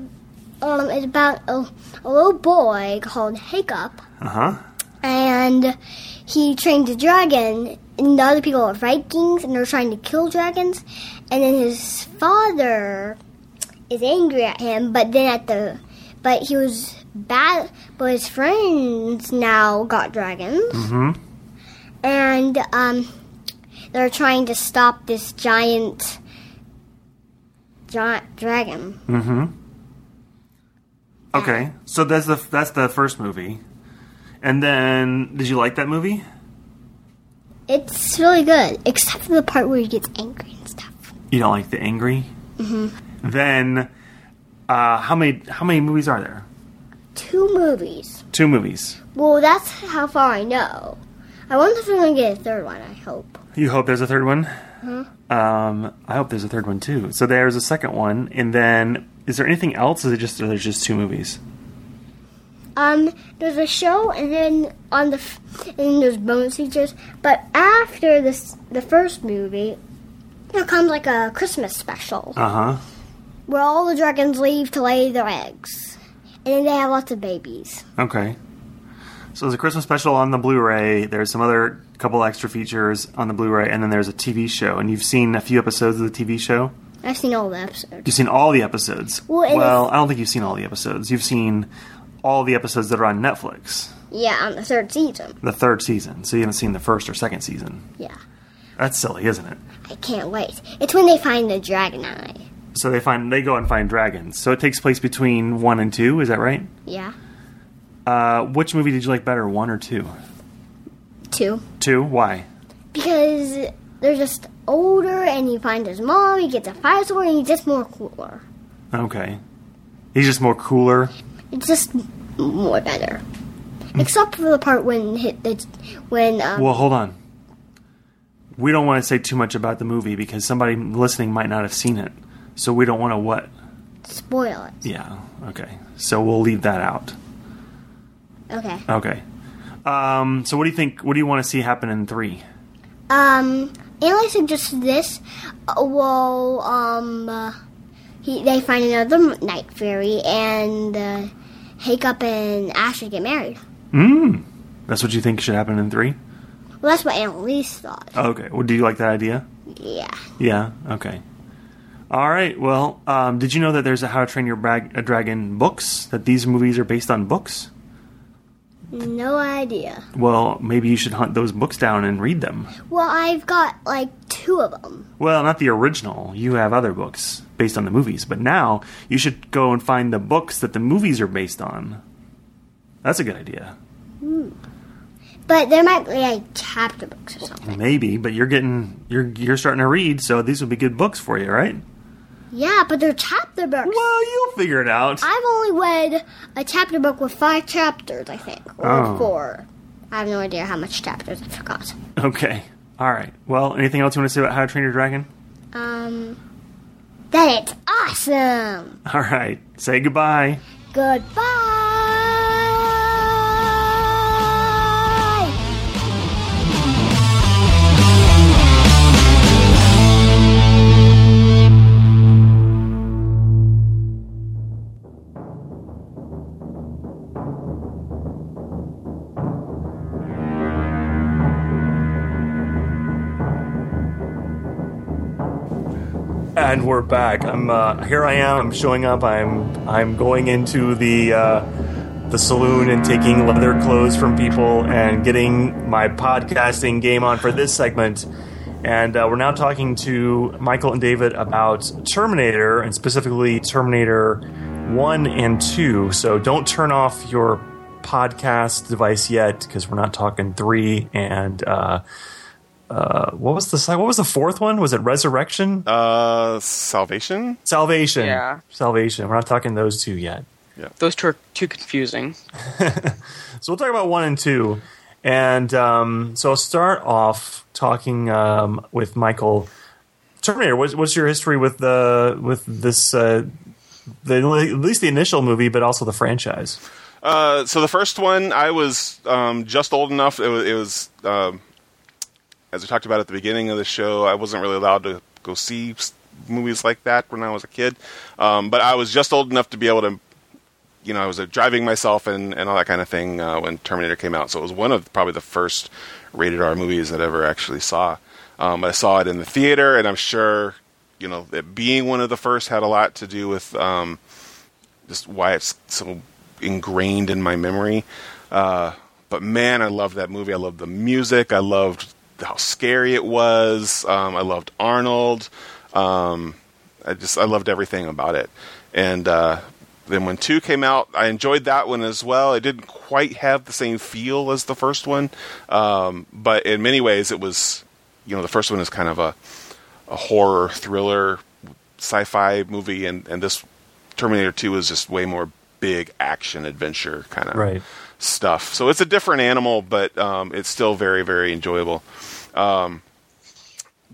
um, it's about a, a little boy called Hiccup, Uh huh. and he trained a dragon, and the other people are Vikings, and they're trying to kill dragons, and then his father is angry at him, but then at the, but he was bad, but his friends now got dragons, Mm-hmm. And um, they're trying to stop this giant, giant dragon. Mm-hmm. Okay, so that's the that's the first movie, and then did you like that movie? It's really good, except for the part where he gets angry and stuff. You don't like the angry. Mm-hmm. Then, uh, how many how many movies are there? Two movies. Two movies. Well, that's how far I know. I wonder if we're gonna get a third one. I hope. You hope there's a third one. Um, I hope there's a third one too. So there's a second one, and then is there anything else? Is it just there's just two movies? Um, there's a show, and then on the f- and there's bonus features. But after this, the first movie, there comes like a Christmas special Uh huh. where all the dragons leave to lay their eggs, and then they have lots of babies. Okay. So there's a Christmas special on the Blu-ray. There's some other couple extra features on the Blu-ray, and then there's a TV show. And you've seen a few episodes of the TV show. I've seen all the episodes. You've seen all the episodes. Well, well I don't think you've seen all the episodes. You've seen all the episodes that are on Netflix, Yeah, on the third season. the third season. So you haven't seen the first or second season. Yeah, That's silly, isn't it? I can't wait. It's when they find the dragon eye. So they find they go and find dragons. So it takes place between one and two. Is that right? Yeah, Uh, which movie did you like better, one or two? two. Two. Why? Because they're just older, and you find his mom. He gets a fire sword, and he's just more cooler. Okay. He's just more cooler. It's just more better. Except for the part when hit the when um, Well, hold on. We don't want to say too much about the movie because somebody listening might not have seen it. So we don't want to what? spoil it. Yeah. Okay. So we'll leave that out. Okay. Okay. Um, so what do you think? What do you want to see happen in three? Um, Annaliese suggests this. Uh, well, um, uh, he they find another Night Fury, and uh, Hiccup and Ashley get married. Mm. That's what you think should happen in three? Well, that's what Annaliese thought. Okay. Well, do you like that idea? Yeah. Yeah. Okay. All right. Well, um, did you know that there's a How to Train Your Brag- a Dragon books? That these movies are based on books? No idea. Well, maybe you should hunt those books down and read them. Well, I've got like two of them. Well, not the original. You have other books based on the movies, but now you should go and find the books that the movies are based on. That's a good idea. Hmm. But there might be like chapter books or something. Maybe, but you're getting you're you're starting to read, so these will be good books for you, right? Yeah, but they're chapter books. Well, you'll figure it out. I've only read a chapter book with five chapters, I think, or Oh. four. I have no idea how much chapters. I forgot. Okay. All right. Well, anything else you want to say about How to Train Your Dragon? Um, that it's awesome. All right. Say goodbye. Goodbye. And we're back. I'm uh, here. I am. I'm showing up. I'm I'm going into the uh, the saloon and taking leather clothes from people and getting my podcasting game on for this segment. And uh, we're now talking to Michael and David about Terminator and specifically Terminator One and Two. So don't turn off your podcast device yet because we're not talking three and. Uh, what was the what was the fourth one? Was it Resurrection? Uh, Salvation. Salvation. Yeah. Salvation. We're not talking those two yet. Yeah. Those two are too confusing. [laughs] So we'll talk about one and two. And um, so I'll start off talking um, with Michael Terminator. What's, what's your history with the with this? Uh, the, at least the initial movie, but also the franchise. Uh, so the first one, I was um, just old enough. It was, it was um, as we talked about at the beginning of the show. I wasn't really allowed to go see movies like that when I was a kid, um, but I was just old enough to be able to. You know, I was uh, driving myself and, and all that kind of thing uh, when Terminator came out. So it was one of probably the first rated R movies that I ever actually saw. Um, I saw it in the theater, and I'm sure, you know, that being one of the first had a lot to do with um, just why it's so ingrained in my memory. Uh, but man, I loved that movie. I loved the music. I loved how scary it was. Um, I loved Arnold. Um, I just I loved everything about it. And uh, then when two came out, I enjoyed that one as well. It didn't quite have the same feel as the first one, um, but in many ways, it was. You know, the first one is kind of a a horror thriller sci-fi movie, and and this Terminator Two is just way more big action adventure kind of Right. stuff. So it's a different animal, but um, it's still very very enjoyable. Um,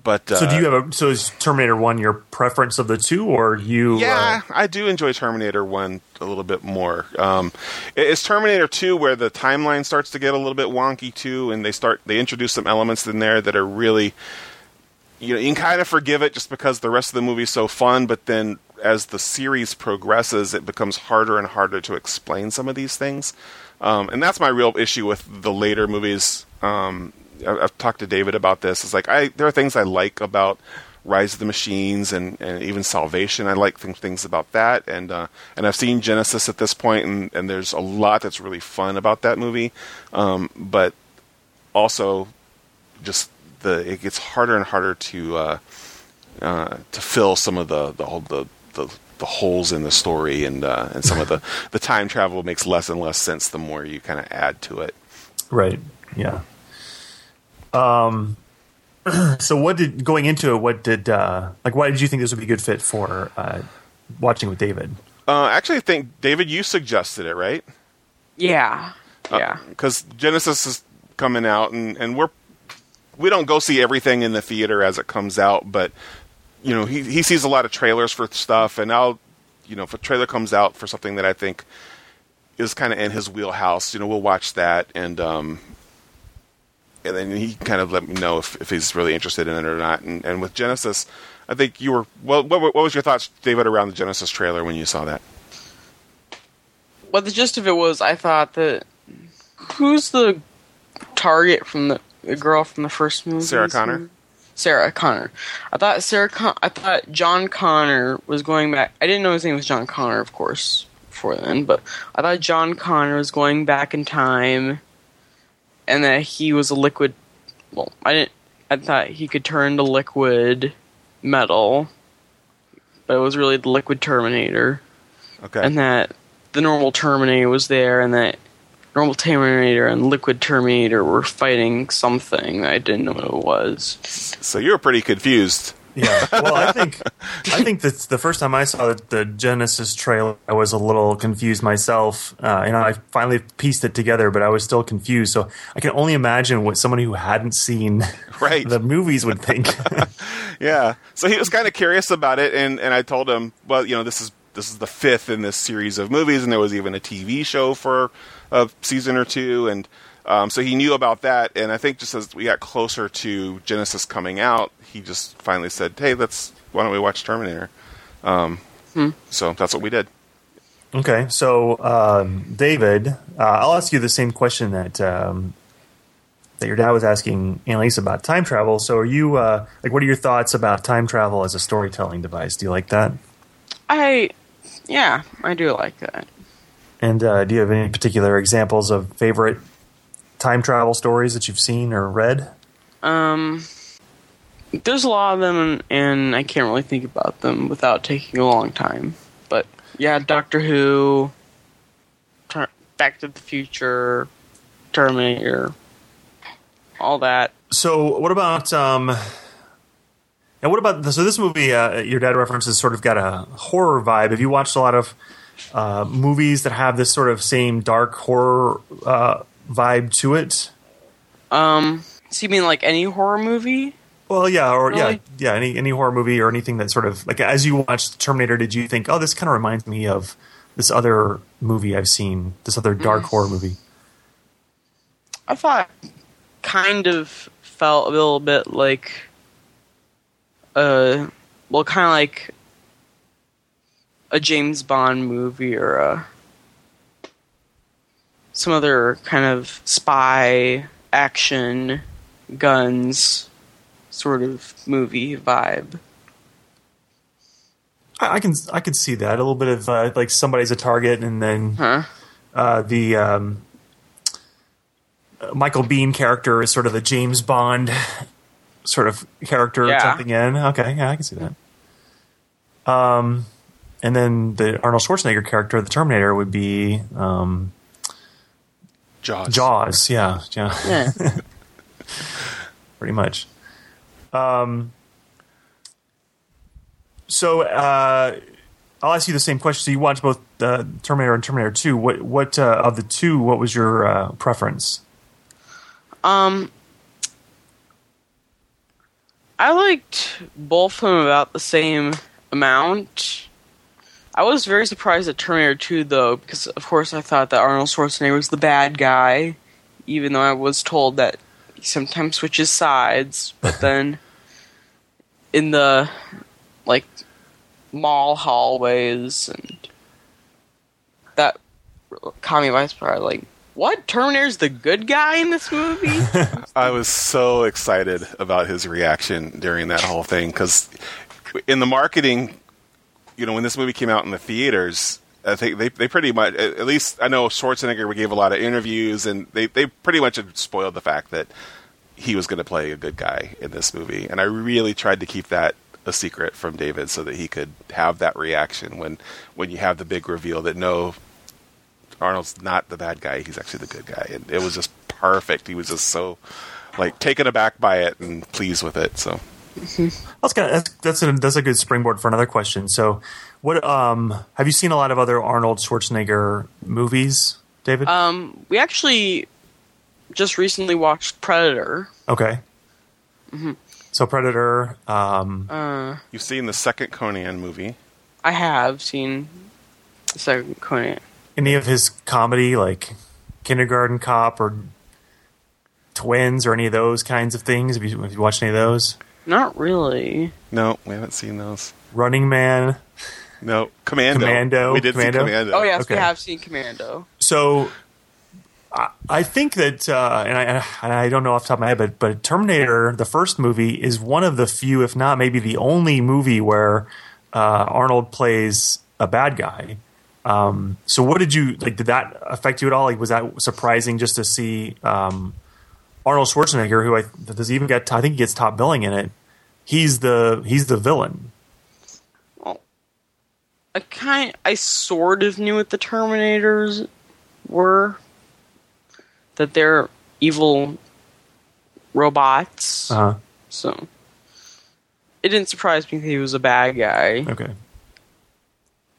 but uh, So do you have a so is Terminator One your preference of the two, or you? Yeah, uh, I do enjoy Terminator One a little bit more. Um, it's Terminator Two where the timeline starts to get a little bit wonky too, and they start they introduce some elements in there that are really, you know, you can kind of forgive it just because the rest of the movie is so fun, but then as the series progresses, it becomes harder and harder to explain some of these things, um, and that's my real issue with the later movies. Um, I've talked to David about this. It's like I there are things I like about Rise of the Machines and, and even Salvation. I like things things about that, and uh, and I've seen Genisys at this point, and, and there's a lot that's really fun about that movie. Um, but also, just the it gets harder and harder to uh, uh, to fill some of the the whole the, the the holes in the story, and uh, and some of the [laughs] the time travel makes less and less sense the more you kind of add to it. Right. Yeah. Um. [clears throat] So what did going into it? What did uh like? Why did you think this would be a good fit for uh, watching with David? Uh, actually, I think David, you suggested it, right? Yeah. Yeah. because Genisys is coming out, and and we're we don't go see everything in the theater as it comes out, but you know he he sees a lot of trailers for stuff, and I'll you know if a trailer comes out for something that I think is kind of in his wheelhouse, you know we'll watch that, and um and then he kind of let me know if if he's really interested in it or not, and and with Genisys. I think you were well. What, what was your thoughts, David, around the Genisys trailer when you saw that? Well, the gist of it was I thought that who's the target from the, the girl from the first movie? Sarah Connor? Sarah Connor. I thought Sarah. Con- I thought John Connor was going back. I didn't know his name was John Connor, of course, before then. But I thought John Connor was going back in time, and that he was a liquid. Well, I didn't. I thought he could turn to liquid metal, but it was really the liquid Terminator Okay, and that the normal Terminator was there, and that normal Terminator and Liquid Terminator were fighting something. I didn't know what it was. so you were pretty confused. Yeah. Well, I think I [laughs] think that the first time I saw the, the Genisys trailer, I was a little confused myself. Uh, you know, I finally pieced it together, but I was still confused. So I can only imagine what somebody who hadn't seen [laughs] Right. the movies would think. [laughs] Yeah. So he was kind of curious about it, and, and I told him, well, you know, this is this is the fifth in this series of movies, and there was even a TV show for a season or two, and um, so he knew about that. And I think just as we got closer to Genisys coming out, he just finally said, "Hey, let's why don't we watch Terminator?" Um, So that's what we did. Okay, so um, David, uh, I'll ask you the same question that um, that your dad was asking Annaliese about time travel. So, are you uh, like, what are your thoughts about time travel as a storytelling device? Do you like that? I, yeah, I do like that. And uh, do you have any particular examples of favorite time travel stories that you've seen or read? Um, there's a lot of them, and I can't really think about them without taking a long time. But yeah, Doctor Who, Ter- Back to the Future, Terminator, all that. So, what about um, now? What about so this movie? Uh, your dad references sort of got a horror vibe. Have you watched a lot of uh, movies that have this sort of same dark horror uh, vibe to it? Um, so you mean like any horror movie? Well, yeah, or yeah, Really? yeah. Any any horror movie or anything that sort of like as you watched Terminator, did you think, oh, this kind of reminds me of this other movie I've seen, this other dark horror movie? I thought kind of felt a little bit like uh well kind of like a James Bond movie or a some other kind of spy action guns sort of movie vibe. I, I can I could see that a little bit of uh, like somebody's a target, and then Huh? uh, the um, Michael Biehn character is sort of the James Bond sort of character Yeah. jumping in. Okay, yeah, I can see that. Um, and then the Arnold Schwarzenegger character, the Terminator, would be um, Jaws. Jaws. Yeah, yeah, Yeah. [laughs] pretty much. Um, so uh, I'll ask you the same question. So you watched both uh, Terminator and Terminator Two. What what uh, of the two? What was your uh, preference? Um, I liked both of them about the same amount. I was very surprised at Terminator 2, though, because of course I thought that Arnold Schwarzenegger was the bad guy, even though I was told that he sometimes switches sides. But [laughs] then, in the like mall hallways and that caught me by surprise. Like, what? Terminator's the good guy in this movie? [laughs] I was so excited about his reaction during that whole thing because in the marketing, you know, when this movie came out in the theaters, I think they they pretty much at least I know Schwarzenegger gave a lot of interviews and they they pretty much spoiled the fact that he was going to play a good guy in this movie, and I really tried to keep that a secret from David so that he could have that reaction when when you have the big reveal that no Arnold's not the bad guy, he's actually the good guy. And it was just perfect. He was just so like taken aback by it and pleased with it. So That's kind of, that's that's a, that's a good springboard for another question. So, what um have you seen a lot of other Arnold Schwarzenegger movies, David? um, we actually just recently watched Predator. okay. So Predator, um, Uh, you've seen the second Conan movie. I have seen the second Conan. any of his comedy like Kindergarten Cop or Twins or any of those kinds of things? Have you, have you watched any of those? Not really. No, we haven't seen those. Running Man. No, Commando. Commando? We did Commando? see Commando. Oh yes, Okay. we have seen Commando. So I, I think that, uh, and, I, and I don't know off the top of my head, but, but Terminator, the first movie, is one of the few, if not maybe the only movie where uh, Arnold plays a bad guy. Um, so what did you like? Did that affect you at all? Like, was that surprising just to see um, Arnold Schwarzenegger, who I does he even get? I think he gets top billing in it. He's the he's the villain. Well, I kind, I sort of knew what the Terminators were. That they're evil robots. Uh-huh. So it didn't surprise me that he was a bad guy. Okay.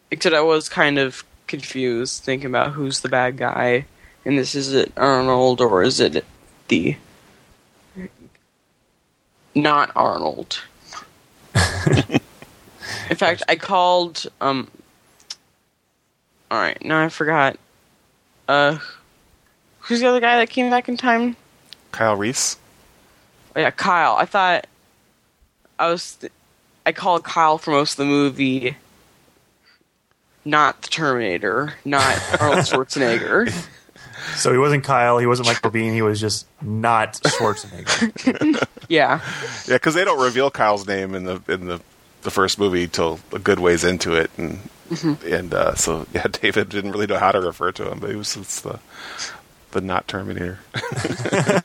Except I was kind of confused thinking about who's the bad guy. And this is it Arnold or is it the not Arnold? [laughs] In fact, I called um All right, now I forgot. Uh who's the other guy that came back in time? Kyle Reese. Oh, yeah, Kyle. I thought I was. Th- I called Kyle for most of the movie. Not the Terminator, not Arnold [laughs] Schwarzenegger. So he wasn't Kyle. He wasn't Michael Biehn. He was just not Schwarzenegger. [laughs] Yeah, Yeah, because they don't reveal Kyle's name in the in the the first movie till a good ways into it, and and uh, so yeah, [laughs] David didn't really know how to refer to him, but he was it's the the not Terminator. [laughs]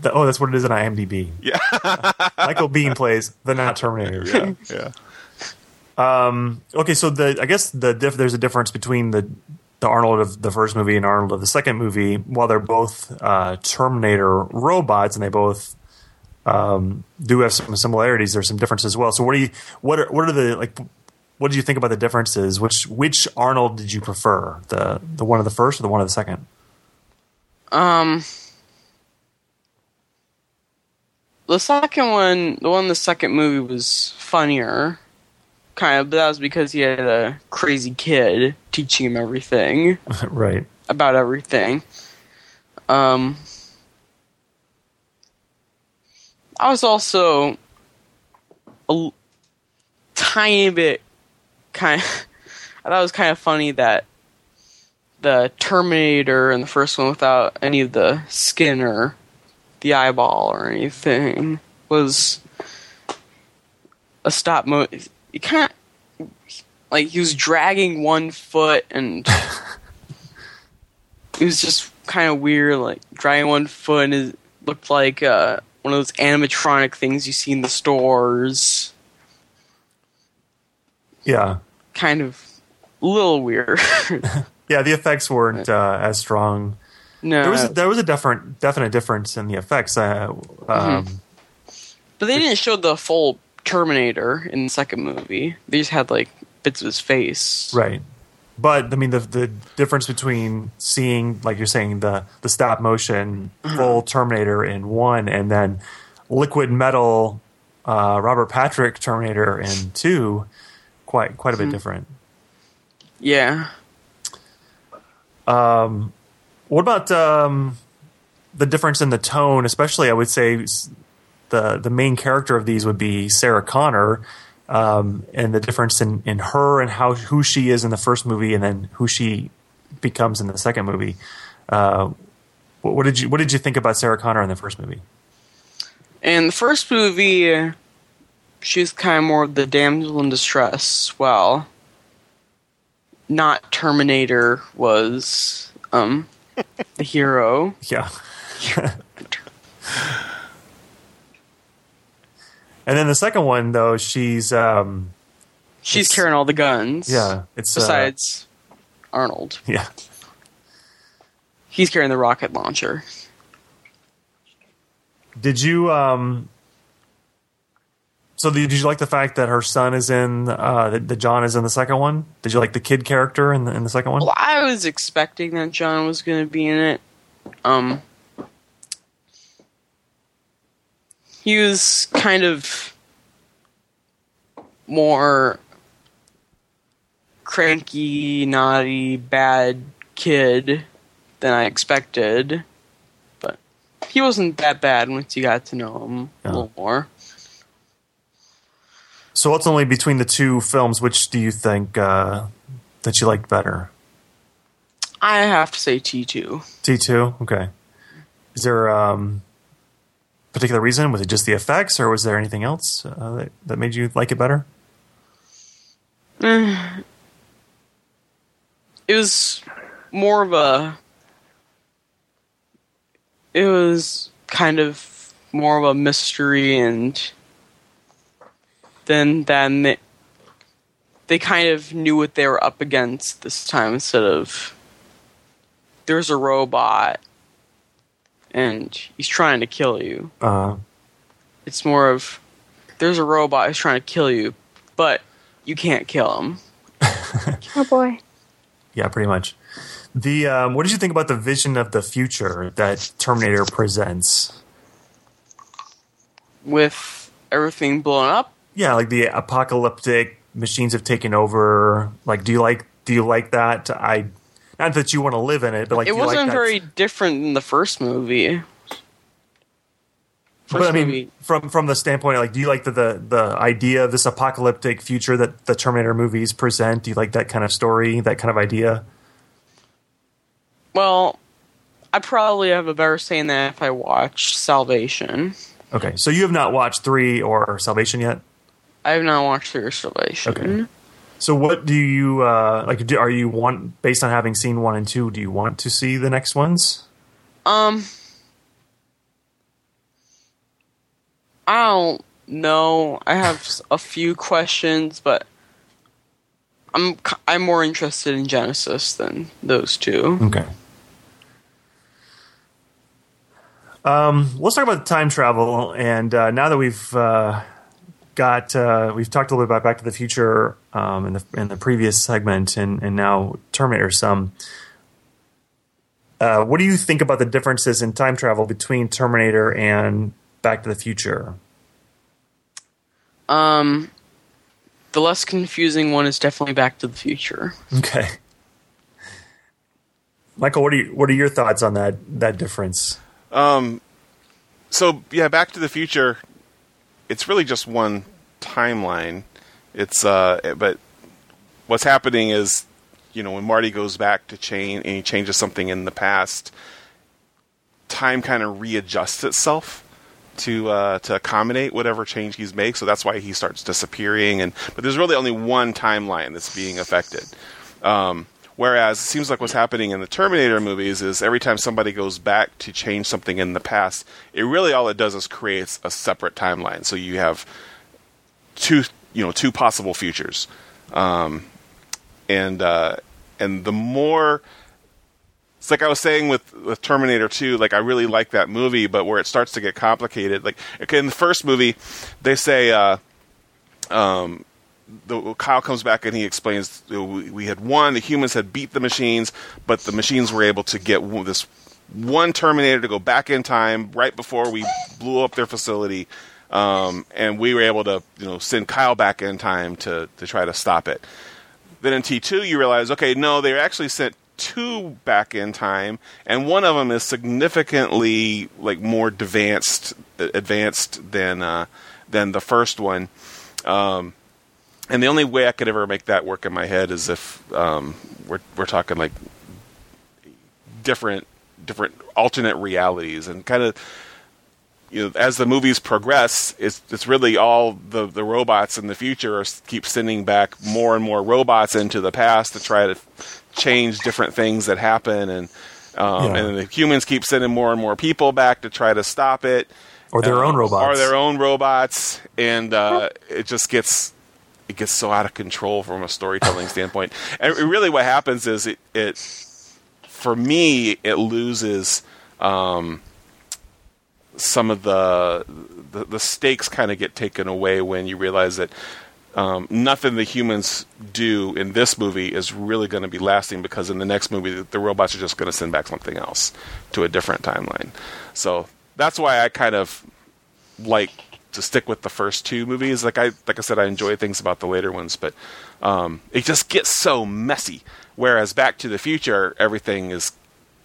The- oh, that's what it is in IMDb. Yeah. Michael Biehn plays the not Terminator. yeah, yeah. Um, okay, so the I guess the diff, there's a difference between the the Arnold of the first movie and Arnold of the second movie. While they're both uh, Terminator robots and they both um, do have some similarities, there's some differences as well. So what do you what are what are the like? What did you think about the differences? Which which Arnold did you prefer? The the one of the first or the one of the second? um, the second one, the one in the second movie was funnier, kind of. But that was because he had a crazy kid teaching him everything. [laughs] right. about everything. Um, I was also a tiny bit kind. Of, [laughs] I thought it was kind of funny that the Terminator in the first one, without any of the skin or the eyeball or anything, was a stop mo. You kind of like he was dragging one foot and [laughs] it was just kind of weird, like dragging one foot and it looked like uh, one of those animatronic things you see in the stores. Yeah. Kind of a little weird. [laughs] Yeah, the effects weren't uh, as strong. no, There was there was a different definite difference in the effects. Uh, um, but they didn't show the full Terminator in the second movie. These had like bits of his face. Right. But I mean the the difference between seeing like you're saying the the stop motion full Terminator in one and then liquid metal uh, Robert Patrick Terminator in two, quite quite a bit different. Yeah. Um What about um, the difference in the tone? Especially, I would say the the main character of these would be Sarah Connor, um, and the difference in, in her and how who she is in the first movie, and then who she becomes in the second movie. Uh, what, what did you What did you think about Sarah Connor in the first movie? In the first movie, she was kind of more of the damsel in distress. Well, not Terminator was um the hero. [laughs] Yeah. [laughs] and then the second one, though, she's um, She's carrying all the guns. yeah, it's uh, Besides Arnold, yeah. he's carrying the rocket launcher. Did you um? So did you like the fact that her son is in uh that, that John is in the second one? Did you like the kid character in the in the second one? Well, I was expecting that John was going to be in it. Um, he was kind of more cranky, naughty, bad kid than I expected. But he wasn't that bad once you got to know him Yeah. a little more. So ultimately, between the two films, which do you think uh, that you liked better? I have to say T2. T two. Okay. Is there um particular reason? Was it just the effects, or was there anything else uh, that that made you like it better? [sighs] it was more of a it was kind of more of a mystery and then then they, they kind of knew what they were up against this time instead of there's a robot and he's trying to kill you Uh, it's more of there's a robot who's trying to kill you but you can't kill him [laughs] Oh boy. Yeah, pretty much. The um, what did you think about the vision of the future that Terminator presents? with everything blown up Yeah, like the apocalyptic machines have taken over. Like, do you like do you like that? I not that you want to live in it, but like it like wasn't that- very different than the first movie. First But I mean, movie, from from the standpoint, like, do you like the, the the idea of this apocalyptic future that the Terminator movies present? Do you like that kind of story, that kind of idea? well, I probably have a better say in that if I watch Salvation. Okay, so you have not watched three or Salvation yet. I have not watched Fear Salvation. Okay. So what do you uh, like? Do, are you want based on having seen one and two? Do you want to see the next ones? Um, I don't know. I have a few questions, but I'm I'm more interested in Genisys than those two. Okay. Um, let's talk about time travel. And uh, now that we've uh, got, uh, we've talked a little bit about Back to the Future um, in the in the previous segment, and and now Terminator some. Uh, what do you think about the differences in time travel between Terminator and Back to the Future? Um, the less confusing one is definitely Back to the Future. Okay. Michael, what are you, what are your thoughts on that that difference? Um, so yeah, Back to the Future. It's really just one timeline. It's uh, but what's happening is, you know, when Marty goes back to change and he changes something in the past, time kind of readjusts itself to uh, to accommodate whatever change he's made. So that's why he starts disappearing. And but there's really only one timeline that's being affected. Um, whereas it seems like what's happening in the Terminator movies is every time somebody goes back to change something in the past, it really all it does is creates a separate timeline. So you have two you know two possible futures, um, and uh, and the more it's like I was saying with, with Terminator 2, like I really like that movie, but where it starts to get complicated, like okay, in the first movie, they say uh, um, the, Kyle comes back and he explains we, we had won, the humans had beat the machines, but the machines were able to get this one Terminator to go back in time right before we blew up their facility, um, and we were able to you know send Kyle back in time to to try to stop it. Then in T two, you realize, okay, no, they actually sent two back in time, and one of them is significantly like more advanced advanced than uh, than the first one. Um, and the only way I could ever make that work in my head is if um, we're we're talking like different different alternate realities and kind of you know as the movies progress it's it's really all the the robots in the future are keep sending back more and more robots into the past to try to change different things that happen and um, Yeah. and the humans keep sending more and more people back to try to stop it Or their uh, own robots. or their own robots and uh, it just gets it gets so out of control from a storytelling standpoint and really what happens is it, it for me it loses um, some of the the, the stakes kind of get taken away when you realize that um, nothing the humans do in this movie is really going to be lasting because in the next movie the, the robots are just going to send back something else to a different timeline. So that's why I kind of like to stick with the first two movies. Like I like I said, I enjoy things about the later ones, but um, it just gets so messy. Whereas Back to the Future, everything is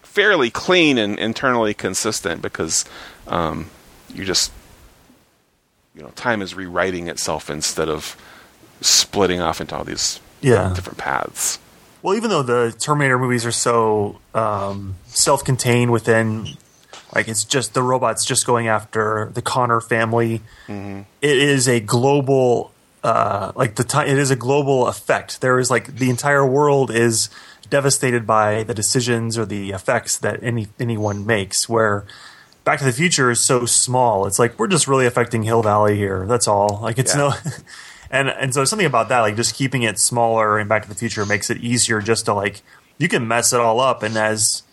fairly clean and internally consistent because um, you just you know time is rewriting itself instead of splitting off into all these Yeah. different paths. Well, even though the Terminator movies are so um, self-contained within, like it's just the robots just going after the Connor family. Mm-hmm. It is a global, uh, like the time. It is a global effect. There is like the entire world is devastated by the decisions or the effects that any anyone makes. Where Back to the Future is so small. It's like we're just really affecting Hill Valley here. That's all. Like it's Yeah. no. [laughs] And and so something about that, like just keeping it smaller in Back to the Future, makes it easier just to like you can mess it all up. And as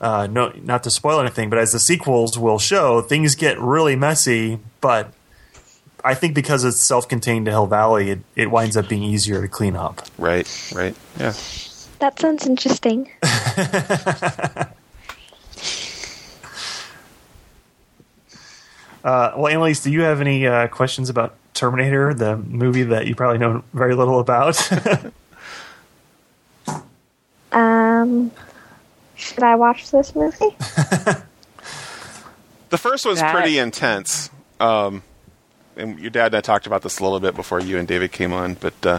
uh, no, not to spoil anything, but as the sequels will show, things get really messy. But I think because it's self-contained to Hill Valley, it, it winds up being easier to clean up. Right, right, yeah. That sounds interesting. [laughs] Uh, well, Annaliese, do you have any uh, questions about Terminator, the movie that you probably know very little about? [laughs] Um, should I watch this movie? [laughs] The first one's That- pretty intense. Um, and your dad and I talked about this a little bit before you and David came on, but uh,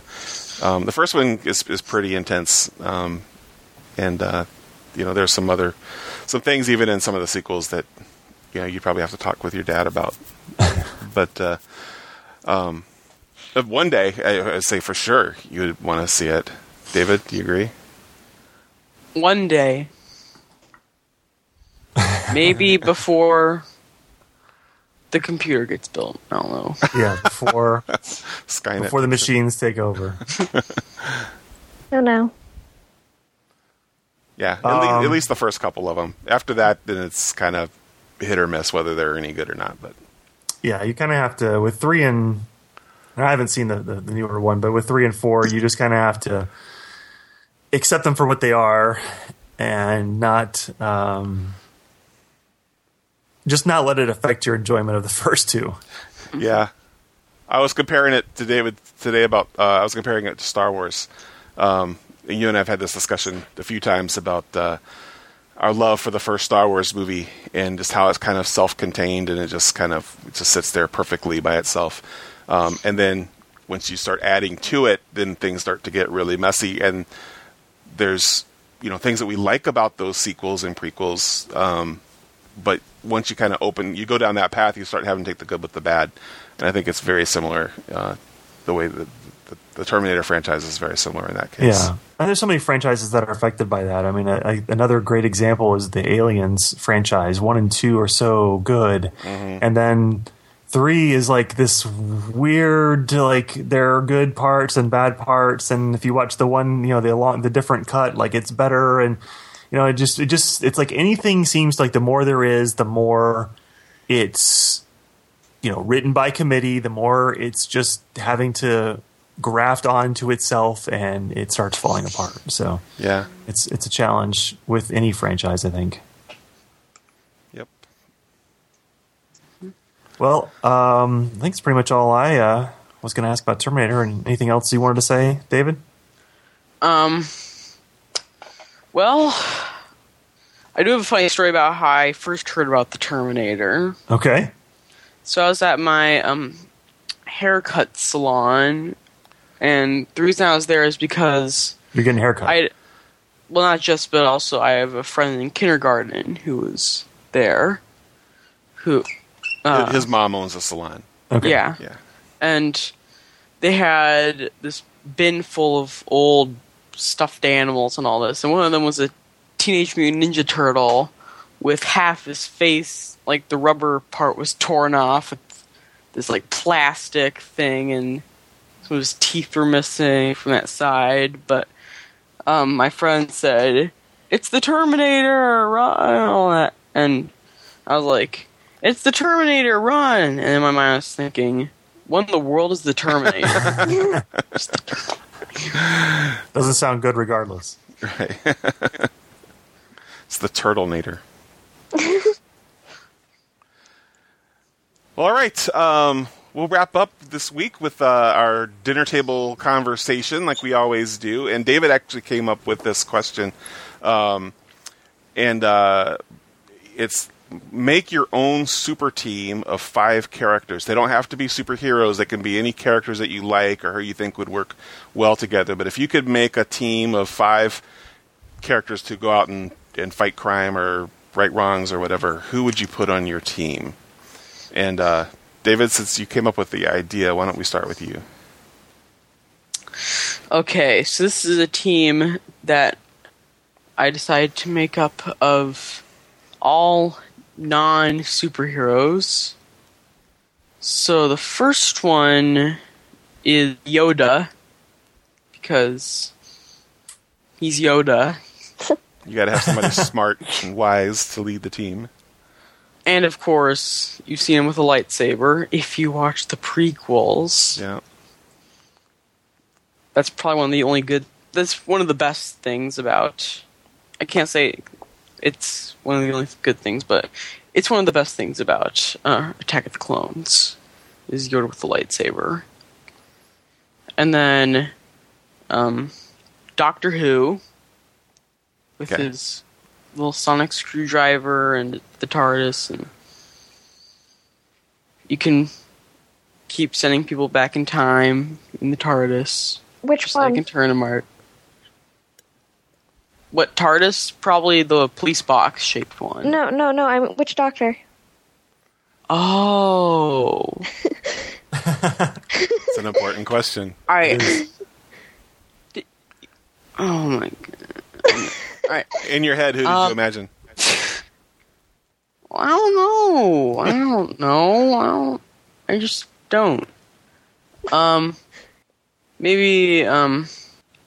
um, the first one is is pretty intense. Um, and uh, you know, there's some other some things even in some of the sequels that you know you probably have to talk with your dad about. [laughs] but uh, um, one day, I, I'd say for sure you would want to see it. David, do you agree? One day. Maybe [laughs] before the computer gets built. I don't know. yeah, before [laughs] Skynet. before the machines take over. No, no. Yeah, at, le- Um, at least the first couple of them. After that, then it's kind of hit or miss whether they're any good or not. But Yeah, you kind of have to with three and and I haven't seen the, the, the newer one, but with three and four, you just kind of have to accept them for what they are and not um, just not let it affect your enjoyment of the [laughs] first two. yeah, I was comparing it to David today about. Uh, I was comparing it to Star Wars. Um, and you and I have had this discussion a few times about uh, our love for the first Star Wars movie and just how it's kind of self-contained and it just kind of just sits there perfectly by itself. Um, and then once you start adding to it, then things start to get really messy. And there's you know things that we like about those sequels and prequels. Um, but once you kind of open, you go down that path, you start having to take the good with the bad, and I think it's very similar. Uh, the way that the, Terminator franchise is very similar in that case. Yeah, and there's so many franchises that are affected by that. I mean, I, I, another great example is the Aliens franchise. One and two are so good, mm-hmm. and then three is like this weird. Like there are good parts and bad parts, and if you watch the one, you know, the long, the different cut, like it's better, and you know, it just, it just, it's like anything seems like the more there is, the more it's you know written by committee the more it's just having to graft onto itself and it starts falling apart. So yeah, it's it's a challenge with any franchise, I think. Yep. Well, um, I think it's pretty much all I uh, was going to ask about Terminator. And anything else you wanted to say, David? Um. Well, I do have a funny story about how I first heard about the Terminator. Okay. So I was at my um, haircut salon and the reason I was there is because You're getting a haircut. I, well, not just, but also I have a friend in kindergarten who was there, who, uh, His mom owns a salon. okay. yeah, Yeah. and they had this bin full of old stuffed animals and all this, and one of them was a Teenage Mutant Ninja Turtle with half his face, like the rubber part was torn off with this like plastic thing, and some of his teeth were missing from that side. But um, my friend said, "It's the Terminator!" Run, and all that, and I was like, "It's the Terminator! Run!" And in my mind, I was thinking, "What in the world is the Terminator?" [laughs] [laughs] Doesn't sound good regardless. Right. [laughs] it's the turtle nader. well, all right. Um, we'll wrap up this week with uh, our dinner table conversation, like we always do. And David actually came up with this question, um, and uh, it's make your own super team of five characters. They don't have to be superheroes. They can be any characters that you like or who you think would work well together. But if you could make a team of five characters to go out and, and fight crime or right wrongs or whatever, who would you put on your team? And uh, David, since you came up with the idea, why don't we start with you? Okay, so this is a team that I decided to make up of all non superheroes. So the first one is Yoda, because he's Yoda. You got to have somebody [laughs] smart and wise to lead the team. And of course, you've seen him with a lightsaber if you watch the prequels. Yeah. that's probably one of the only good that's one of the best things about i can't say it's one of the only good things but it's one of the best things about uh, attack of the clones is yoda with the lightsaber and then um, doctor who with Okay. his little sonic screwdriver and the tardis and you can keep sending people back in time in the tardis Which just like one? in Tournament. What TARDIS? Probably the police box shaped one. No, no, no. I'm which doctor? Oh, It's an important question. All right. Di- oh my god! Alright, In your head, who did Um, you imagine? I don't know. I don't know. I don't. I just don't. Um, maybe um,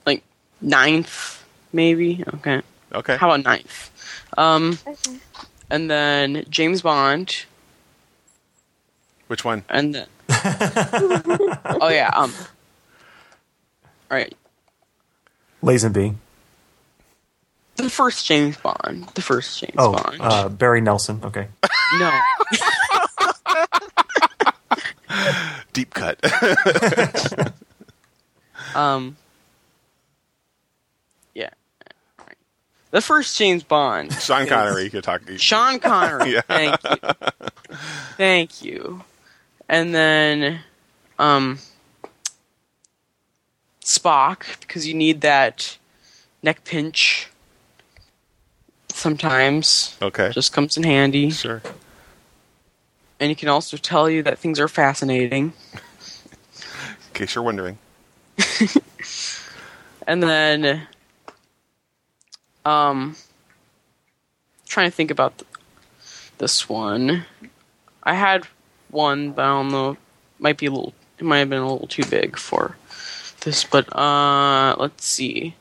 like ninth, maybe. Okay. Okay. How about ninth? Um, Okay. and then James Bond. Which one? And then, [laughs] oh yeah, um, all right, Lazenby. The first James Bond, the first James Oh, Bond. uh, Barry Nelson. Okay. no, [laughs] Deep cut. [laughs] um, yeah, all right. the first James Bond. Sean is Connery. You're talking. Sean Connery. [laughs] Yeah. Thank you, thank you. And then, um, Spock because you need that neck pinch. Sometimes Okay. just comes in handy. sure. and he can also tell you that things are fascinating. In case you're wondering. [laughs] And then, um, trying to think about th- this one. I had one, but I don't know. Might be a little. It might have been a little too big for this, but uh, let's see.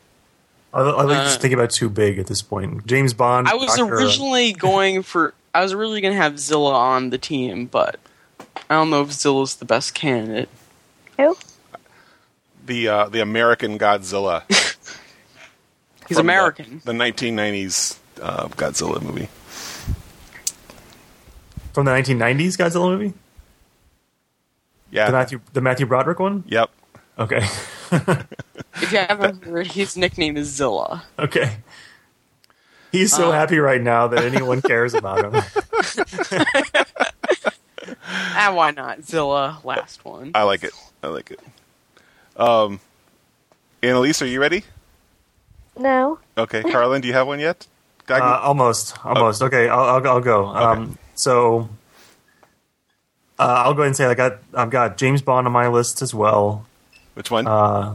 I, I think Uh, just think about too big at this point. James Bond. I was Doctor- originally [laughs] going for. I was originally going to have Zilla on the team, but I don't know if Zilla's the best candidate. Who? The uh, the American Godzilla. [laughs] He's from the- American. The, 1990s uh, Godzilla movie. from the 1990s Godzilla movie. Yeah. The Matthew the Matthew Broderick one. Yep. Okay. [laughs] If you haven't heard, his nickname is Zilla. okay. He's so Uh, happy right now that anyone cares about him. and why not? Zilla, last one. I like it. I like it. Um, Annaliese, are you ready? No. Okay. Carlin, do you have one yet? Uh, almost, almost. Okay, I'll, I'll, I'll go. Um, so uh, I'll go ahead and say I got I've got James Bond on my list as well. Which one? Uh,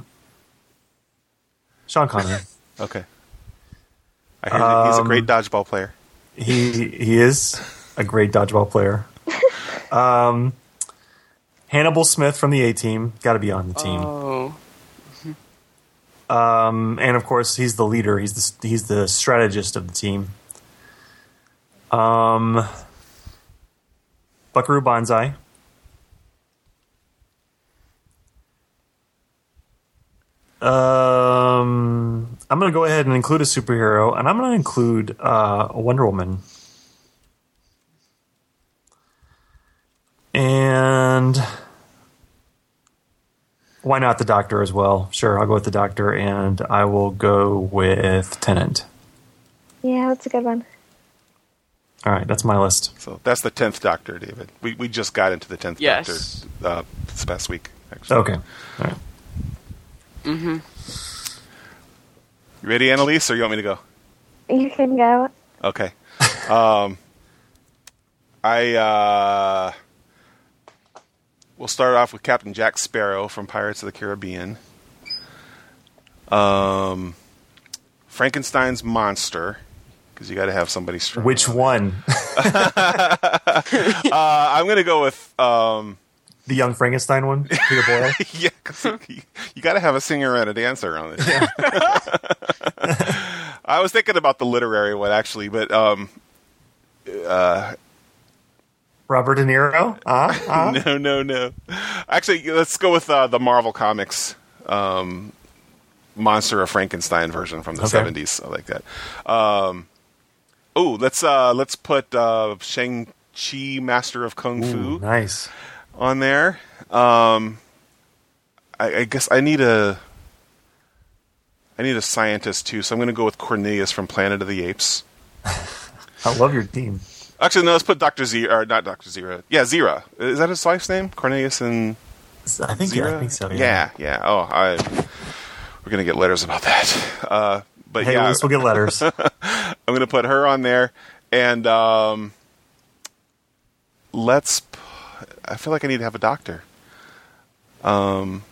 Sean Connery. [laughs] okay. I hear that he's a um, great dodgeball player. he he is a great dodgeball player. [laughs] Um, Hannibal Smith from the A Team got to be on the team. Oh, Um, and of course, he's the leader. He's the he's the strategist of the team. Um, Buckaroo Banzai. Um, I'm going to go ahead and include a superhero, and I'm going to include uh, a Wonder Woman. And why not the Doctor as well? Sure, I'll go with the Doctor, and I will go with Tennant. Yeah, that's a good one. All right, that's my list. So that's the tenth Doctor, David. We we just got into the tenth Yes. Doctor uh, this past week. Actually. Okay. All right. You ready, Annaliese, or you want me to go? You can go. Okay. [laughs] um, I uh, we'll start off with Captain Jack Sparrow from Pirates of the Caribbean. Um, Frankenstein's monster, because you got to have somebody strong. Which one? [laughs] Uh, I'm going to go with um, The Young Frankenstein one? Peter Boyle? [laughs] yeah, you, you got to have a singer and a dancer on this. Yeah. [laughs] I was thinking about the literary one actually, but um, uh, Robert De Niro? Uh, uh? [laughs] no, no, no. Actually, let's go with uh, the Marvel Comics um, Monster of Frankenstein version from the Okay. seventies. I like that. Um, oh, let's uh, let's put uh, Shang Chi, Master of Kung Ooh, Fu, nice. On there. Um, I, I guess I need a I need a scientist too, so I'm going to go with Cornelius from Planet of the Apes. [laughs] I love your team. Actually, no, let's put Doctor Z or not Doctor Zira. Yeah, Zira. Is that his wife's name? Cornelius and I think, yeah, I think so. Yeah. Yeah, yeah. Oh, I. We're gonna get letters about that. Uh, but Hey, yeah, at least we'll get letters. [laughs] I'm gonna put her on there, and um, let's. P- I feel like I need to have a doctor. Um,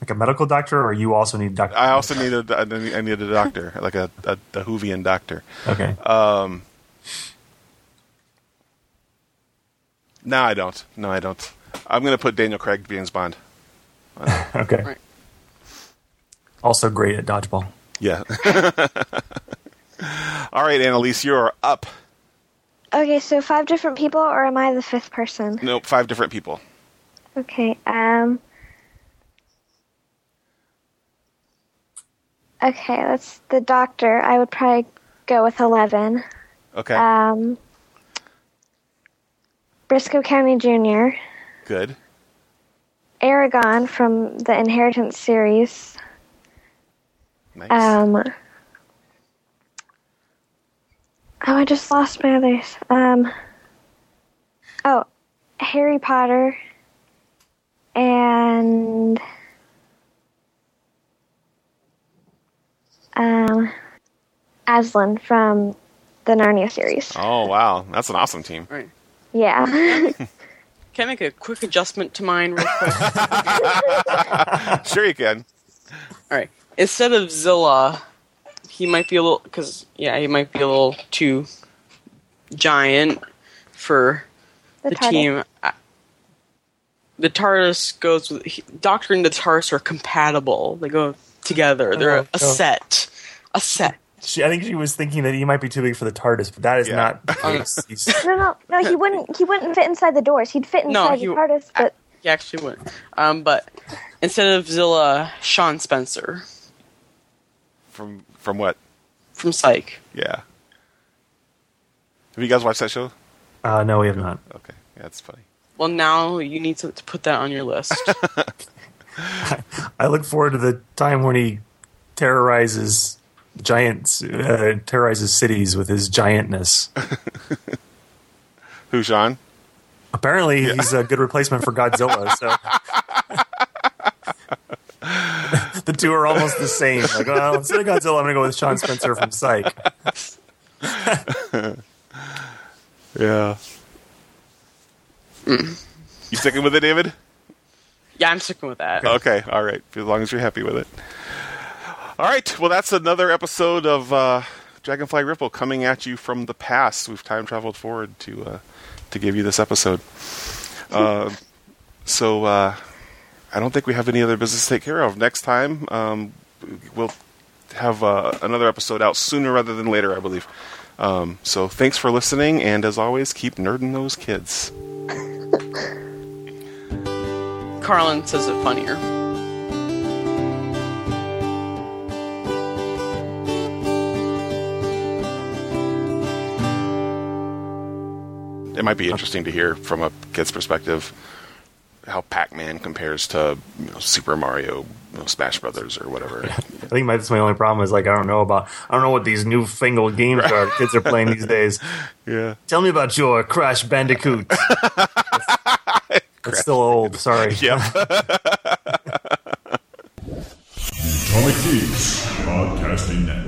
like a medical doctor, or you also need doctor? I also need a. I need- I need a doctor, like a a, a Whovian doctor. Okay. Um, no, I don't. No, I don't. I'm gonna put Daniel Craig James Bond. [laughs] okay. right. Also great at dodgeball. Yeah. [laughs] All right, Annaliese, you're up. Okay, so five different people, or am I the fifth person? Nope, five different people. Okay. Um. Okay, that's the doctor. I would probably go with eleven. Okay, Um. Brisco County Jr., good. Eragon from the Inheritance series. Nice. Um. Oh, I just lost my others. Um. Oh, Harry Potter. And. Um. Aslan from the Narnia series. oh wow, that's an awesome team. right. Yeah. [laughs] Can I make a quick adjustment to mine real quick? [laughs] Sure, you can. All right. Instead of Zilla, he might be a little because yeah, he might be a little too giant for the, TARDIS. team. I- The TARDIS goes with he, Doctor and the TARDIS are compatible. They go together. They're Oh, a oh. set. A set. She, I think she was thinking that he might be too big for the TARDIS, but that is Yeah. not the [laughs] case. No, no, no. He wouldn't. He wouldn't fit inside the doors. He'd fit No, inside he- the TARDIS, but He actually would. Um, but instead of Zilla, Shawn Spencer From from what? from Psych. Yeah. Have you guys watched that show? uh, no, we have not. Okay, yeah, that's funny. Well, now you need to, to put that on your list. [laughs] I look forward to the time when he terrorizes giants, uh, terrorizes cities with his giantness. [laughs] Who, Shawn? Apparently, he's a good replacement for Godzilla. So [laughs] the two are almost the same. Like, well, instead of Godzilla, I'm going to go with Shawn Spencer from Psych. [laughs] Yeah. You sticking with it, David? yeah, I'm sticking with that. Okay, all right. As long as you're happy with it. All right. Well, that's another episode of uh, Dragonfly Ripple coming at you from the past. We've time traveled forward to uh, to give you this episode. Uh, so uh, I don't think we have any other business to take care of. Next time, um, we'll have uh, another episode out sooner rather than later, I believe. Um, so thanks for listening, and as always, keep nerding those kids. [laughs] Carlin says it funnier. it might be interesting to hear from a kid's perspective how Pac-Man compares to you know, Super Mario, you know, Smash Brothers, or whatever. [laughs] I think my, that's my only problem is like I don't know about I don't know what these newfangled games are kids are playing these days. [laughs] Yeah, Tell me about your Crash Bandicoot. [laughs] It's still old. Sorry. yep. Atomic Geeks Podcasting Network.